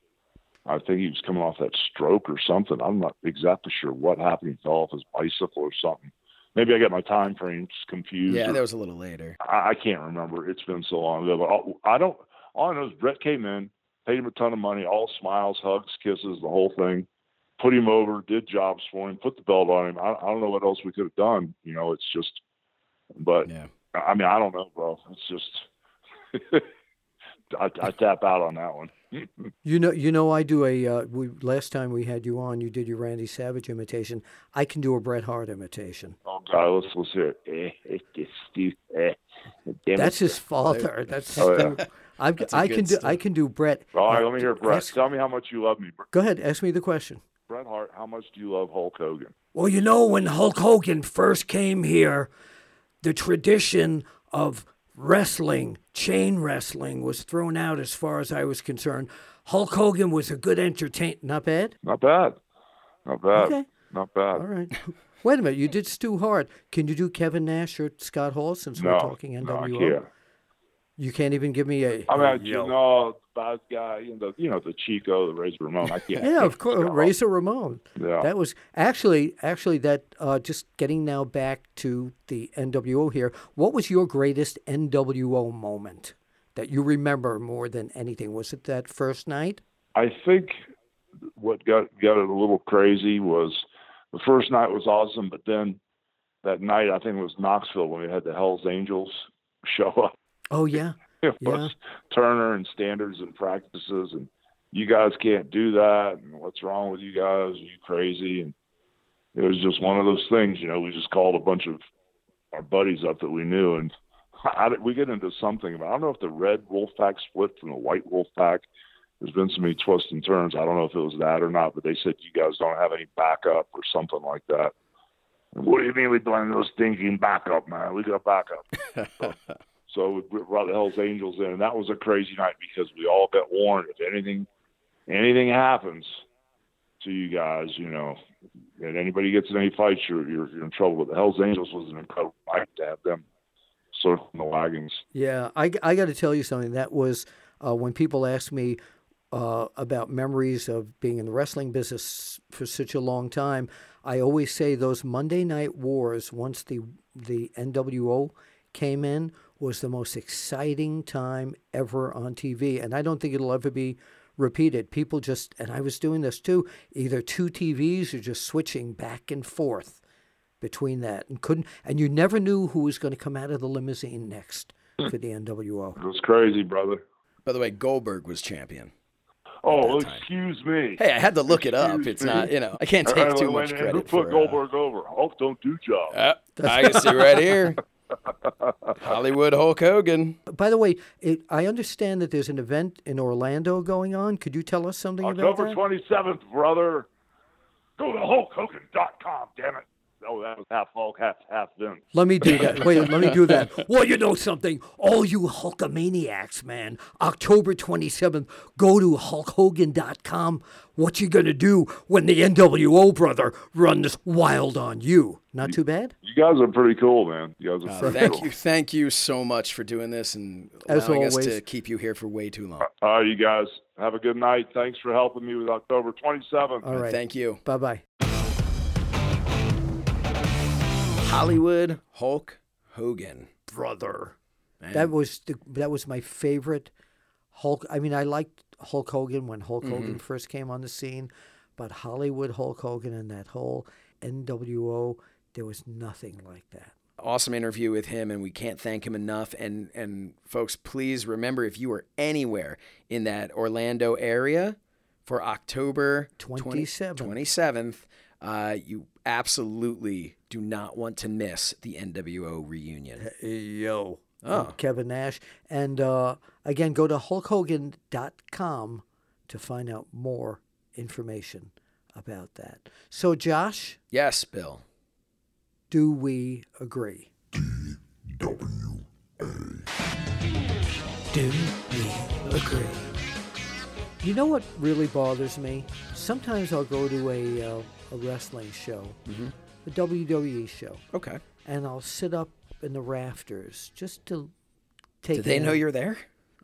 I think he was coming off that stroke or something. I'm not exactly sure what happened. He fell off his bicycle or something. Maybe I got my time frames confused. yeah, or- that was a little later. I, I can't remember. It's been so long ago. But all, I don't. All I know is Bret came in, paid him a ton of money, all smiles, hugs, kisses, the whole thing. Put him over, did jobs for him, put the belt on him. I, I don't know what else we could have done. You know, it's just. But Yeah. I mean, I don't know, bro. It's just. I, I tap out on that one. You know, you know, I do a. Uh, we last time we had you on, you did your Randy Savage imitation. I can do a Bret Hart imitation. Oh God, let's let's hear it. Eh, eh, eh, Steve, damn That's it. his father. That's. Oh, yeah. I've, That's a I good can do. I can do Bret. All right, uh, let me hear Bret. ask- Tell me how much you love me, Bret- Go ahead. Ask me the question. Bret Hart. How much do you love Hulk Hogan? Well, you know, when Hulk Hogan first came here, the tradition of wrestling, chain wrestling, was thrown out as far as I was concerned. Hulk Hogan was a good entertain. Not bad. Not bad. Not bad. Okay. Not bad. All right. Wait a minute, you did Stu Hart. Can you do Kevin Nash or Scott Hall since no, we're talking no, I NWO? can't. You can't even give me a. I mean, a you yell. know, bad guy, you know, the, you know, the Chico, the Razor Ramon. I can't. Yeah, of course, stop. Razor Ramon. Yeah. That was actually actually that. Uh, just getting now back to the NWO here. What was your greatest NWO moment that you remember more than anything? Was it that first night? I think what got got it a little crazy was the first night was awesome, but then that night I think it was Knoxville when we had the Hell's Angels show up. Oh yeah, It Yeah. was Turner and standards and practices, and you guys can't do that. And what's wrong with you guys? Are you crazy? And it was just one of those things, you know. We just called a bunch of our buddies up that we knew, and I, we get into something. About, I don't know if the red wolf pack split from the white wolf pack. There's been so many twists and turns. I don't know if it was that or not, but they said you guys don't have any backup or something like that. What do you mean we don't have no stinking backup, man? We got backup. So we brought the Hell's Angels in, and that was a crazy night because we all got warned if anything anything happens to you guys, you know, and anybody gets in any fights, you're you're, you're in trouble. But the Hell's Angels was an incredible night to have them circling the wagons. yeah. I I got to tell you something. That was uh, when people ask me uh, about memories of being in the wrestling business for such a long time. I always say those Monday Night Wars. Once the the NWO came in, was the most exciting time ever on TV, and I don't think it'll ever be repeated. People just, and I was doing this too, either two TVs or just switching back and forth between that, and couldn't, and you never knew who was going to come out of the limousine next for the NWO. It was crazy, brother. By the way, Goldberg was champion. Oh, excuse me. Hey, I had to look it up. It's me. not, you know, I can't take right, too wait, much wait, credit Who put for. Uh, Goldberg over? Hulk don't do job. uh, I can see right here. Hollywood Hulk Hogan. By the way, it, I understand that there's an event in Orlando going on. Could you tell us something about October that? twenty seventh, brother. Go to HulkHogan.com. Damn it. Oh, that was half Hulk, half half Vince. Let me do that. Wait, let me do that. Well, you know something? All you Hulkamaniacs, man. October 27th, go to HulkHogan.com. What you gonna do when the NWO brother runs wild on you? Not too bad? You guys are pretty cool, man. You guys are Uh, pretty thank cool. you, thank you so much for doing this and As allowing us always. to keep you here for way too long. All right, you guys have a good night. Thanks for helping me with October 27th. All right. Thank you, Bye bye. Hollywood Hulk Hogan. Brother. Man. That was the, that was my favorite Hulk. I mean, I liked Hulk Hogan when Hulk Hogan first came on the scene, but Hollywood Hulk Hogan and that whole NWO, there was nothing like that. awesome interview with him and we can't thank him enough and and folks please remember if you are anywhere in that Orlando area for October 20 27th. 27th uh, you absolutely do not want to miss the NWO reunion. Yo. Oh. Kevin Nash. And uh, again, go to hulkhogan.com to find out more information about that. So, Josh, Yes, Bill. do we agree? D-W-A. Do we agree? You know what really bothers me? Sometimes I'll go to a, uh, a wrestling show, a WWE show, Okay. and I'll sit up in the rafters just to take. Did they know you're there?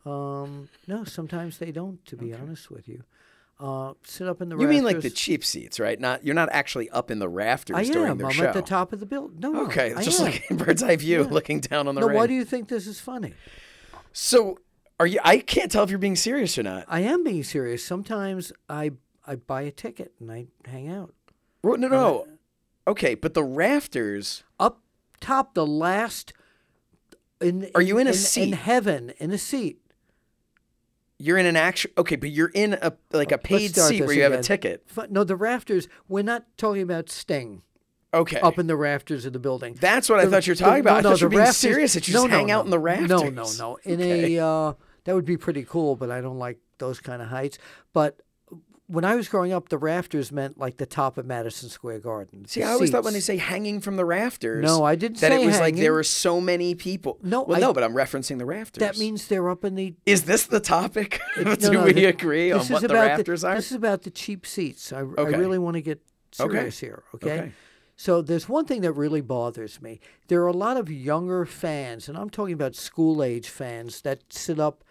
Um, no, sometimes they don't. To be honest with you, uh, sit up in the. Rafters. You rafters. mean like the cheap seats, right? Not you're not actually up in the rafters I during am. I'm show. at the top of the building. No, no, Okay, I just like bird's eye view, Yeah. looking down on the No, ring. why do you think this is funny? So, are you? I can't tell if you're being serious or not. I am being serious. Sometimes I I buy a ticket and I hang out Well, No, no. Okay, but the rafters. up top, the last. In, Are you in a seat? in heaven in a seat? You're in an actual. Okay, but you're in a like a paid seat where you have a ticket. No, the rafters. We're not talking about Sting Okay. up in the rafters of the building. That's what I thought you were the- talking about. I no, thought the you were being rafters- serious that you no, just no, hang out no. in the rafters. No, no, no. In Okay. a uh, that would be pretty cool, but I don't like those kind of heights. But when I was growing up, the rafters meant like the top of Madison Square Garden. See, I always thought when they say hanging from the rafters. No, I didn't That it was like there were so many people. No, well, I- no, but I'm referencing the rafters. that means they're up in the. Is this the topic? No, Do no, we th- agree on this what is the about rafters are? This is about the cheap seats. I, I really want to get Okay. serious here. Okay. Okay. So there's one thing that really bothers me. There are a lot of younger fans, and I'm talking about school age fans that sit up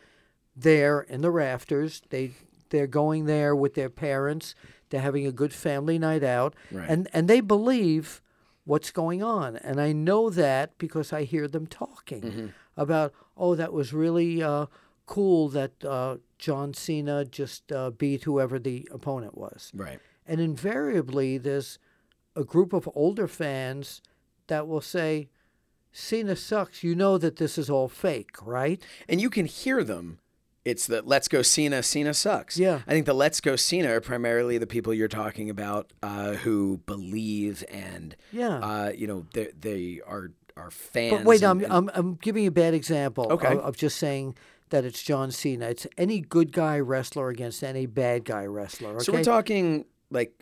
there in the rafters. They they're going there with their parents. They're having a good family night out, Right. and and they believe what's going on. And I know that because I hear them talking Mm-hmm. about, oh, that was really uh, cool that uh, John Cena just uh, beat whoever the opponent was. Right. And invariably, there's a group of older fans that will say, Cena sucks. You know that this is all fake, right? And you can hear them. It's the Let's Go Cena, Cena sucks. Yeah. I think the Let's Go Cena are primarily the people you're talking about uh, who believe and, Yeah. uh, you know, they, they are, are fans. But wait, and- I'm, I'm, I'm giving you a bad example Okay. of, of just saying that it's John Cena. It's any good guy wrestler against any bad guy wrestler. Okay? So we're talking like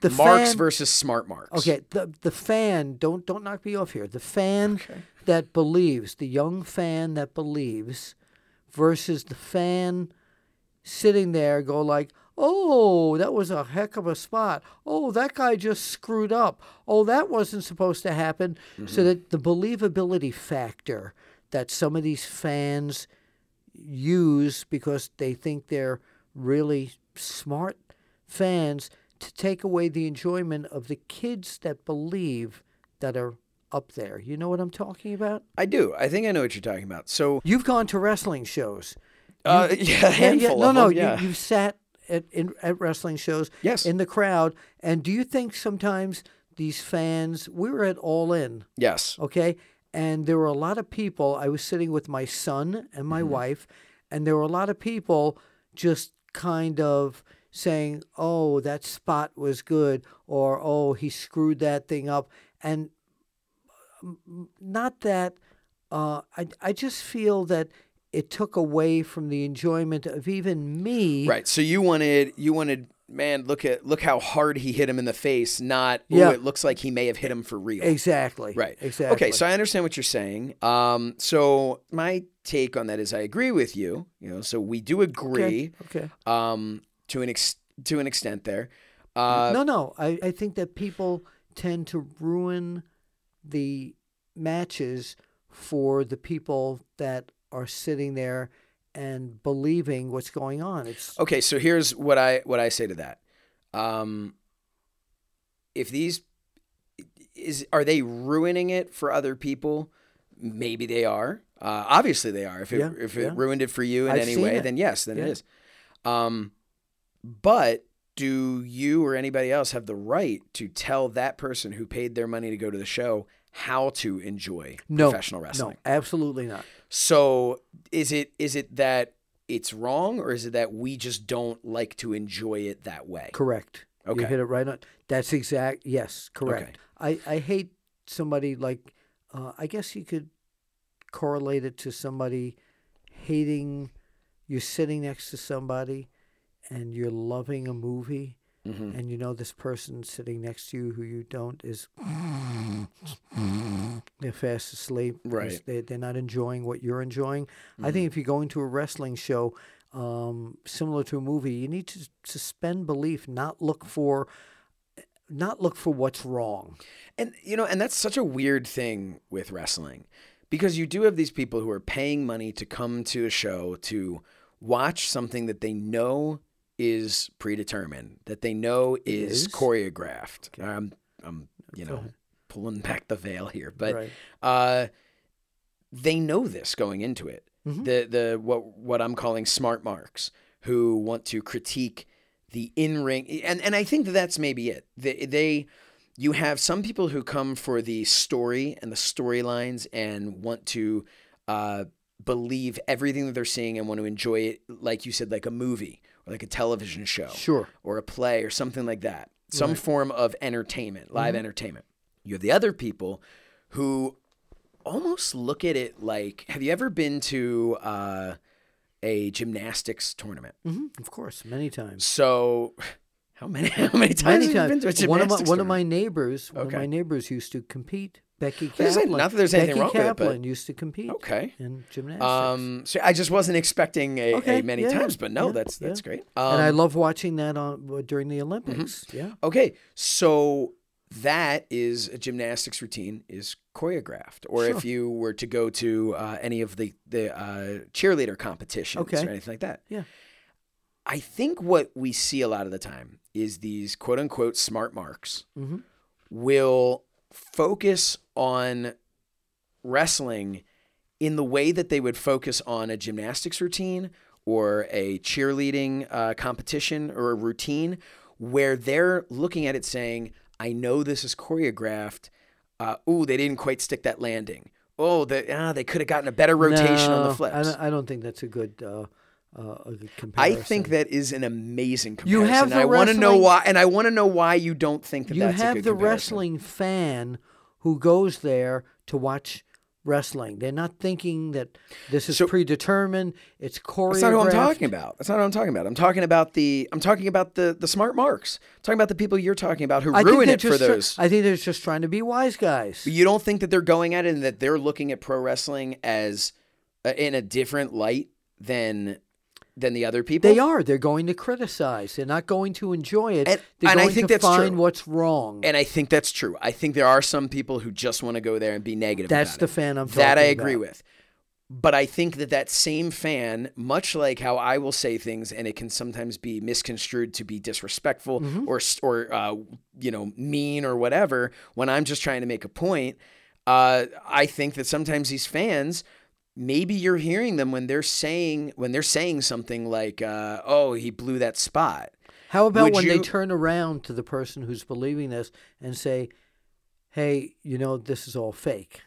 the marks fan- versus smart marks. Okay, the the fan don't don't knock me off here. The fan that believes, the young fan that believes, versus the fan sitting there go like, "Oh, that was a heck of a spot. Oh, that guy just screwed up. Oh, that wasn't supposed to happen." So mm-hmm. that the believability factor that some of these fans use because they think they're really smart fans to take away the enjoyment of the kids that believe that are up there. You know what I'm talking about? I do. I think I know what you're talking about. So, You've gone to wrestling shows. uh, yeah, handful no, of no, them, yeah. you, you've sat at in, at wrestling shows Yes. in the crowd. And do you think sometimes these fans? We were at All In, yes. okay, and there were a lot of people. I was sitting with my son and my wife, and there were a lot of people just kind of saying, "Oh, that spot was good," or "Oh, he screwed that thing up," and not that. Uh, I I just feel that it took away from the enjoyment of even me. Right. So you wanted you wanted man, look at look how hard he hit him in the face, not Yeah. it looks like he may have hit him for real. Exactly. Right. Exactly. Okay, so I understand what you're saying. Um, so my take on that is I agree with you. You know, so we do agree Okay. um, to an ex- to an extent there. Uh, no, no. I, I think that people tend to ruin the matches for the people that are sitting there and believing what's going on. It's Okay, so here's what I what I say to that. Um, if these is are they ruining it for other people? Maybe they are. Uh, obviously they are. If it Yeah, if it yeah. ruined it for you in I've any way, it. then yes, then it Yeah. is. Um, but do you or anybody else have the right to tell that person who paid their money to go to the show how to enjoy no professional wrestling? No, absolutely not. So is it is it that it's wrong or is it that we just don't like to enjoy it that way? Correct. Okay. You hit it right on. That's exact. Yes, correct. I, I hate somebody like, uh, I guess you could correlate it to somebody hating, you're sitting next to somebody and you're loving a movie Mm-hmm. and you know this person sitting next to you who you don't is they're fast asleep Right. they, they're not enjoying what you're enjoying i think if you're going to a wrestling show um, similar to a movie you need to suspend belief not look for not look for what's wrong And you know, and that's such a weird thing with wrestling. Because you do have these people who are paying money to come to a show to watch something that they know is predetermined, that they know is, is? choreographed. I'm I'm, you know, pulling back the veil here, but Right. uh they know this going into it. The the what what I'm calling smart marks who want to critique the in ring and and I think that that's maybe it. They, they you have some people who come for the story and the storylines and want to uh, believe everything that they're seeing and want to enjoy it, like you said, like a movie or like a television show, Sure. or a play or something like that. Some form of entertainment, live entertainment. You have the other people who almost look at it like have you ever been to uh, a gymnastics tournament? hmm of course many times So how many how many times many have you been to a times one of my, one of my neighbors one Okay. of my neighbors used to compete becky There's kaplan not that there's anything becky wrong with it, but- used to compete Okay. in gymnastics Um, so I just wasn't expecting a, Okay, a many yeah, times, but no, yeah, that's that's yeah. great. Um, and I love watching that on during the Olympics. Yeah, okay, so that is a gymnastics routine is choreographed. Or if you were to go to uh, any of the the uh, cheerleader competitions Okay. or anything like that. Yeah. I think what we see a lot of the time is these quote unquote smart marks Mhm. will focus on wrestling in the way that they would focus on a gymnastics routine or a cheerleading uh, competition or a routine where they're looking at it saying, I know this is choreographed. Uh, ooh, they didn't quite stick that landing. Oh, the, ah, they could have gotten a better rotation on the flips. I don't, I don't think that's a good, uh, uh, I think that is an amazing comparison. You have the I want to know why, and I want to know why you don't think that you that's a have the comparison. wrestling fan who goes there to watch wrestling. They're not thinking that this is So- predetermined. It's choreographed. That's not what I'm talking about. That's not what I'm talking about. I'm talking about the. I'm talking about the the smart marks. I'm talking about the people you're talking about who I ruin it for those. I think they're just trying to be wise guys. you don't think that they're going at it and that they're looking at pro wrestling as uh, in a different light than than the other people. They are. They're going to criticize. They're not going to enjoy it. And- they're and I think that's true. find what's wrong. And I think that's true. I think there are some people who just want to go there and be negative. That's the it. fan I'm That I agree about. with. But I think that that same fan, much like how I will say things, and it can sometimes be misconstrued to be disrespectful Mm-hmm. or or uh, you know mean or whatever. When I'm just trying to make a point, uh, I think that sometimes these fans, maybe you're hearing them when they're saying when they're saying something like, uh, "Oh, he blew that spot." How about Would when they turn around to the person who's believing this and say, "Hey, you know this is all fake."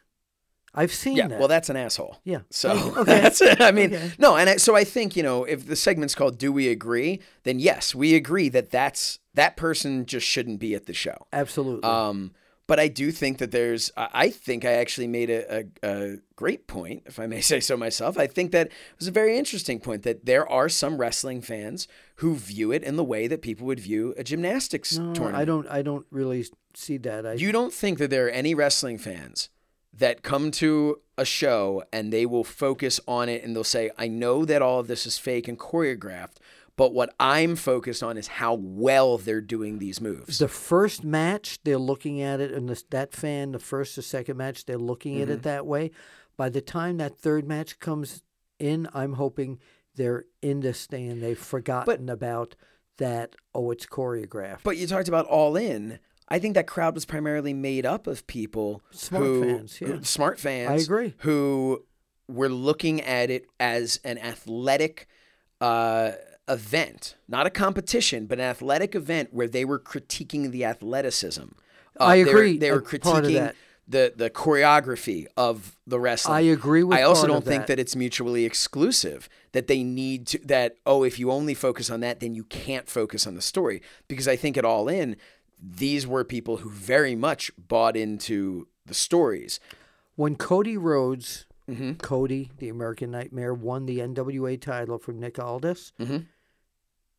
I've seen Yeah, that. well, that's an asshole. Yeah. So Okay. that's it. I mean, Okay. no, and I, so I think you know if the segment's called "Do We Agree?" then yes, we agree that that's that person just shouldn't be at the show. absolutely. Um, but I do think that there's. I think I actually made a, a, a great point, if I may say so myself. I think that it was a very interesting point that there are some wrestling fans who view it in the way that people would view a gymnastics no, tournament. I don't. I don't really see that. I, You don't think that there are any wrestling fans that come to a show and they will focus on it and they'll say, I know that all of this is fake and choreographed, but what I'm focused on is how well they're doing these moves. the first match, they're looking at it, and the, that fan, the first or second match, they're looking at Mm-hmm. it that way. By the time that third match comes in, I'm hoping they're in the stand. They've forgotten about that. Oh, it's choreographed. But you talked about All In. I think that crowd was primarily made up of people Smart who, fans, yeah. smart fans. I agree. Who were looking at it as an athletic uh, event, not a competition, but an athletic event where they were critiquing the athleticism. Uh, I they were- agree, They were, part of critiquing the the choreography of the wrestling. I agree with I also don't think that. that it's mutually exclusive. That they need to that oh if you only focus on that then you can't focus on the story because I think it all in these were people who very much bought into the stories. when Cody Rhodes, Mm-hmm. Cody, the American Nightmare, won the NWA title from Nick Aldis, Mhm.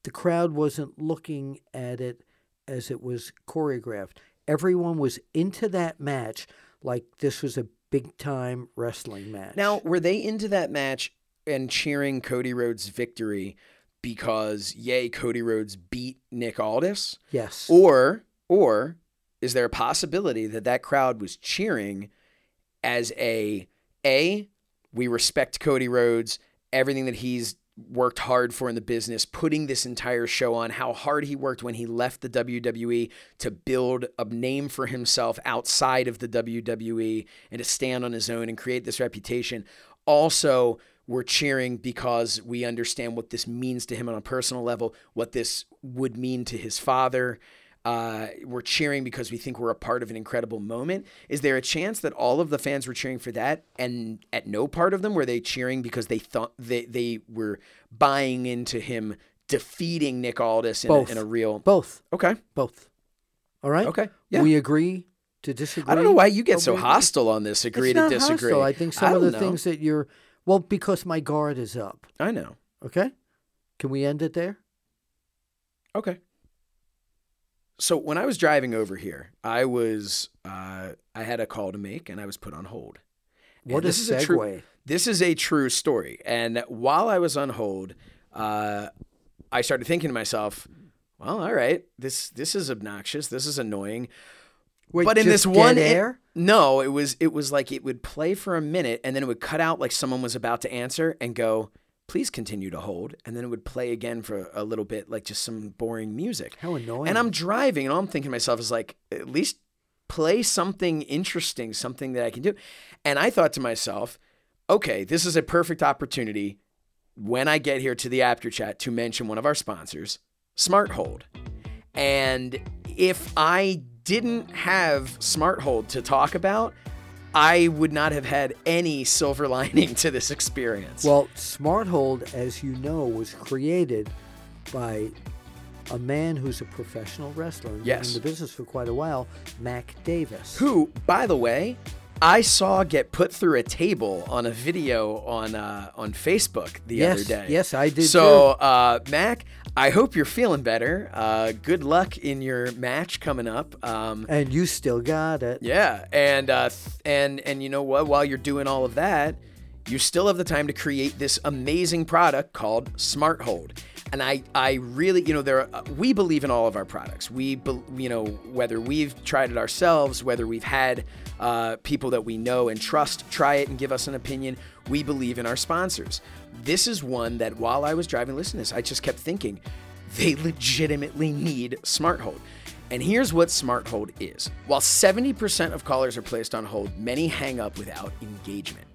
The crowd wasn't looking at it as it was choreographed. Everyone was into that match like this was a big time wrestling match. Now, were they into that match and cheering Cody Rhodes' victory because yay Cody Rhodes beat Nick Aldis? yes, Or or is there a possibility that that crowd was cheering as a a we respect Cody Rhodes, everything that he's worked hard for in the business, putting this entire show on how hard he worked when he left the WWE to build a name for himself outside of the WWE and to stand on his own and create this reputation. Also, we're cheering because we understand what this means to him on a personal level, what this would mean to his father. Uh, we're cheering because we think we're a part of an incredible moment. Is there a chance that all of the fans were cheering for that, and at no part of them were they cheering because they thought they they were buying into him defeating Nick Aldis in, a, in a real? both Okay, both. All right. okay, yeah. We agree to disagree. I don't know why you get so we- hostile on this. Agree to disagree. hostile. I think some I of the know. things that you're well because my guard is up. I know. Okay, can we end it there? Okay. So when I was driving over here, I was uh, I had a call to make, and I was put on hold. And What a this is a true- segue. this is a true story. And while I was on hold, uh, I started thinking to myself, "Well, all right, this this is obnoxious. This is annoying." Wait, but in this one air? no, it was it was like it would play for a minute and then it would cut out like someone was about to answer and go, "Please continue to hold," and then it would play again for a little bit, like just some boring music. How annoying. And I'm driving, and all I'm thinking to myself is like, at least play something interesting, something that I can do. And I thought to myself, okay, this is a perfect opportunity when I get here to the Apter Chat to mention one of our sponsors, Smart Hold. And if I didn't have Smart Hold to talk about, I would not have had any silver lining to this experience. Well, Smart Hold, as you know, was created by a man who's a professional wrestler Yes. in the business for quite a while, Mac Davis. who, by the way, I saw get put through a table on a video on uh, on Facebook the Yes, other day. yes, I did So, uh, Mac, I hope you're feeling better. Uh, good luck in your match coming up. Um, And you still got it. yeah, and uh, th- and and you know what? While you're doing all of that, you still have the time to create this amazing product called Smart Hold. And I, I really, you know, there. Are, we believe in all of our products. We, bel you know, whether we've tried it ourselves, whether we've had uh, people that we know and trust try it and give us an opinion, we believe in our sponsors. This is one that while I was driving, listen to this, I just kept thinking, they legitimately need Smart Hold. And here's what Smart Hold is. While 70% of callers are placed on hold, many hang up without engagement.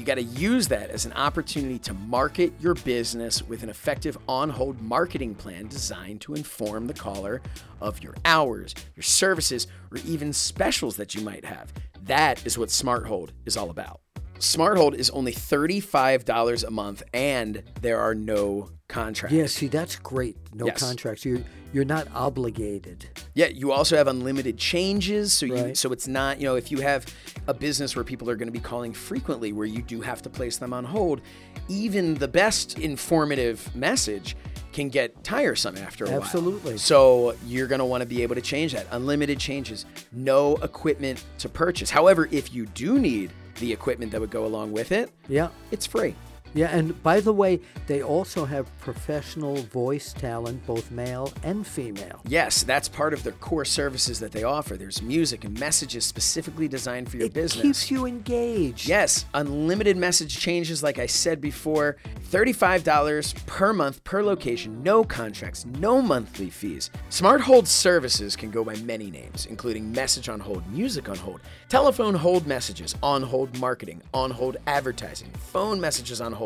You got to use that as an opportunity to market your business with an effective on hold marketing plan designed to inform the caller of your hours, your services, or even specials that you might have. That is what Smart Hold is all about. Smart Hold is only $35 a month and there are no contracts. Yeah, see, that's great. No Yes. contracts. You're you're not obligated. Yeah, you also have unlimited changes, so you Right. so it's not you know if you have a business where people are going to be calling frequently, where you do have to place them on hold, even the best informative message can get tiresome after a while. Absolutely. So you're going to want to be able to change that. Unlimited changes, no equipment to purchase. However, if you do need the equipment that would go along with it, Yeah. it's free. Yeah, and by the way, they also have professional voice talent, both male and female. Yes, that's part of their core services that they offer. There's music and messages specifically designed for your business. it business. keeps you engaged. Yes, unlimited message changes, like I said before, $35 per month per location, no contracts, no monthly fees. Smart Hold services can go by many names, including message on hold, music on hold, telephone hold messages, on hold marketing, on hold advertising, phone messages on hold,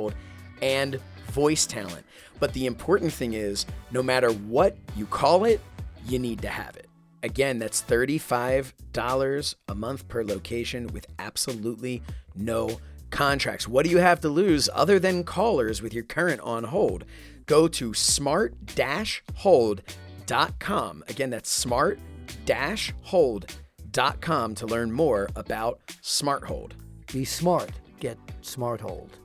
and voice talent. But the important thing is no matter what you call it, you need to have it. Again, that's $35 a month per location with absolutely no contracts. What do you have to lose other than callers with your current on hold? Go to smart-hold.com. Again, that's smart-hold.com to learn more about Smart Hold. Be smart. Get Smart Hold.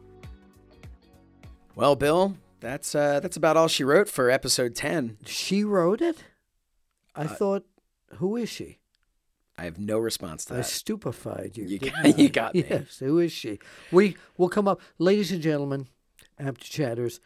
Well, Bill, that's uh, that's about all she wrote for episode 10. She wrote it? I Uh, thought, who is she? I have no response to that. I stupefied you. You got- I? you got me. Yes, who is she? We will come up. Ladies and gentlemen, Apter Chatters,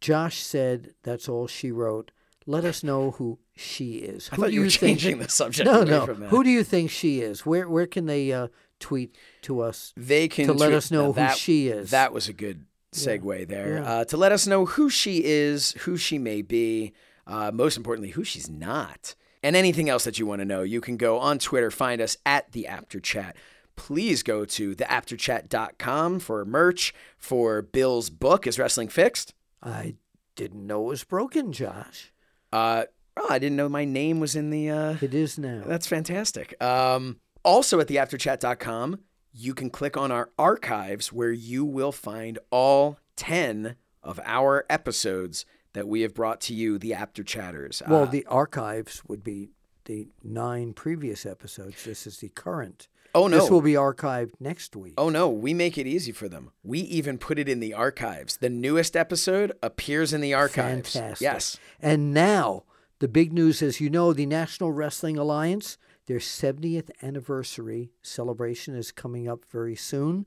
Josh said that's all she wrote. Let us know who she is. I Who thought do you were think- changing the subject No, no. from that. Who do you think she is? Where where can they uh, tweet to us? they can to let us know who that- she is. That was a good segue there. Yeah. Uh, to let us know who she is, who she may be, uh, most importantly, who she's not, and anything else that you want to know, you can go on Twitter, find us at the Apter Chat. Please go to theapterchat.com for merch for Bill's book, Is Wrestling Fixed? I didn't know it was broken, Josh. Uh, I didn't know my name was in the. Uh, It is now. That's fantastic. Um, also at theapterchat.com, you can click on our archives where you will find all 10 of our episodes that we have brought to you, the Apter Chatters. well, Uh, the archives would be the nine previous episodes. This is the current. oh, no. This will be archived next week. Oh no, we make it easy for them. We even put it in the archives. The newest episode appears in the archives. Fantastic. Yes. And now, the big news as you know, the National Wrestling Alliance, their 70th anniversary celebration is coming up very soon.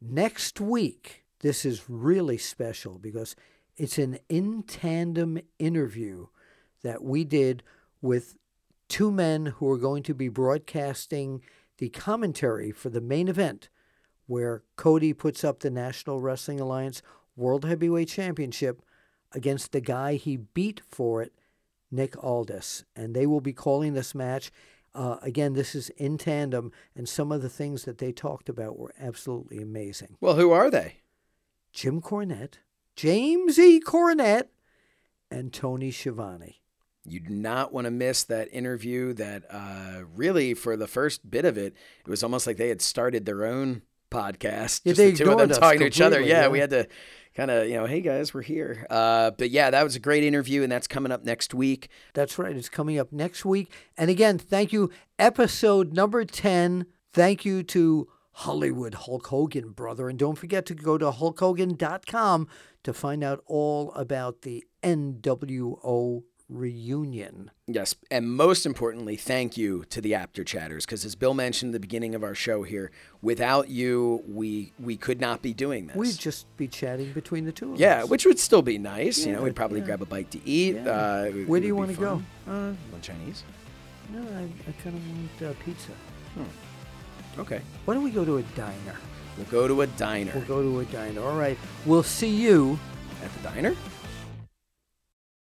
Next week, this is really special because it's an in tandem interview that we did with two men who are going to be broadcasting the commentary for the main event, where Cody puts up the National Wrestling Alliance World Heavyweight Championship against the guy he beat for it, Nick Aldis. And they will be calling this match. Uh, again, this is in tandem, and some of the things that they talked about were absolutely amazing. Well, who are they? Jim Cornette, James E. Cornette, and Tony Schiavone. You do not want to miss that interview. That uh, really, for the first bit of it, it was almost like they had started their own podcast. Yeah, just the two of them talking to each other. Yeah, yeah. we had to kind of, you know, hey guys, we're here. Uh, but yeah, that was a great interview, and that's coming up next week. That's right. It's coming up next week. And again, thank you. Episode number 10. Thank you to Hollywood Hulk Hogan, brother. And don't forget to go to hulkhogan.com to find out all about the NWO reunion. Yes, and most importantly, thank you to the Apter Chatters because, as Bill mentioned at the beginning of our show here, without you, we we could not be doing this. We'd just be chatting between the two of yeah, us. Yeah, which would still be nice. you know, we'd probably yeah. grab a bite to eat. Yeah. Uh, it Where do you wanna go? fun. Uh, one Chinese. No, I, I kind of want uh, pizza. Okay, Why don't we go to a diner? we'll go to a diner. We'll go to a diner. All right. We'll see you At the diner?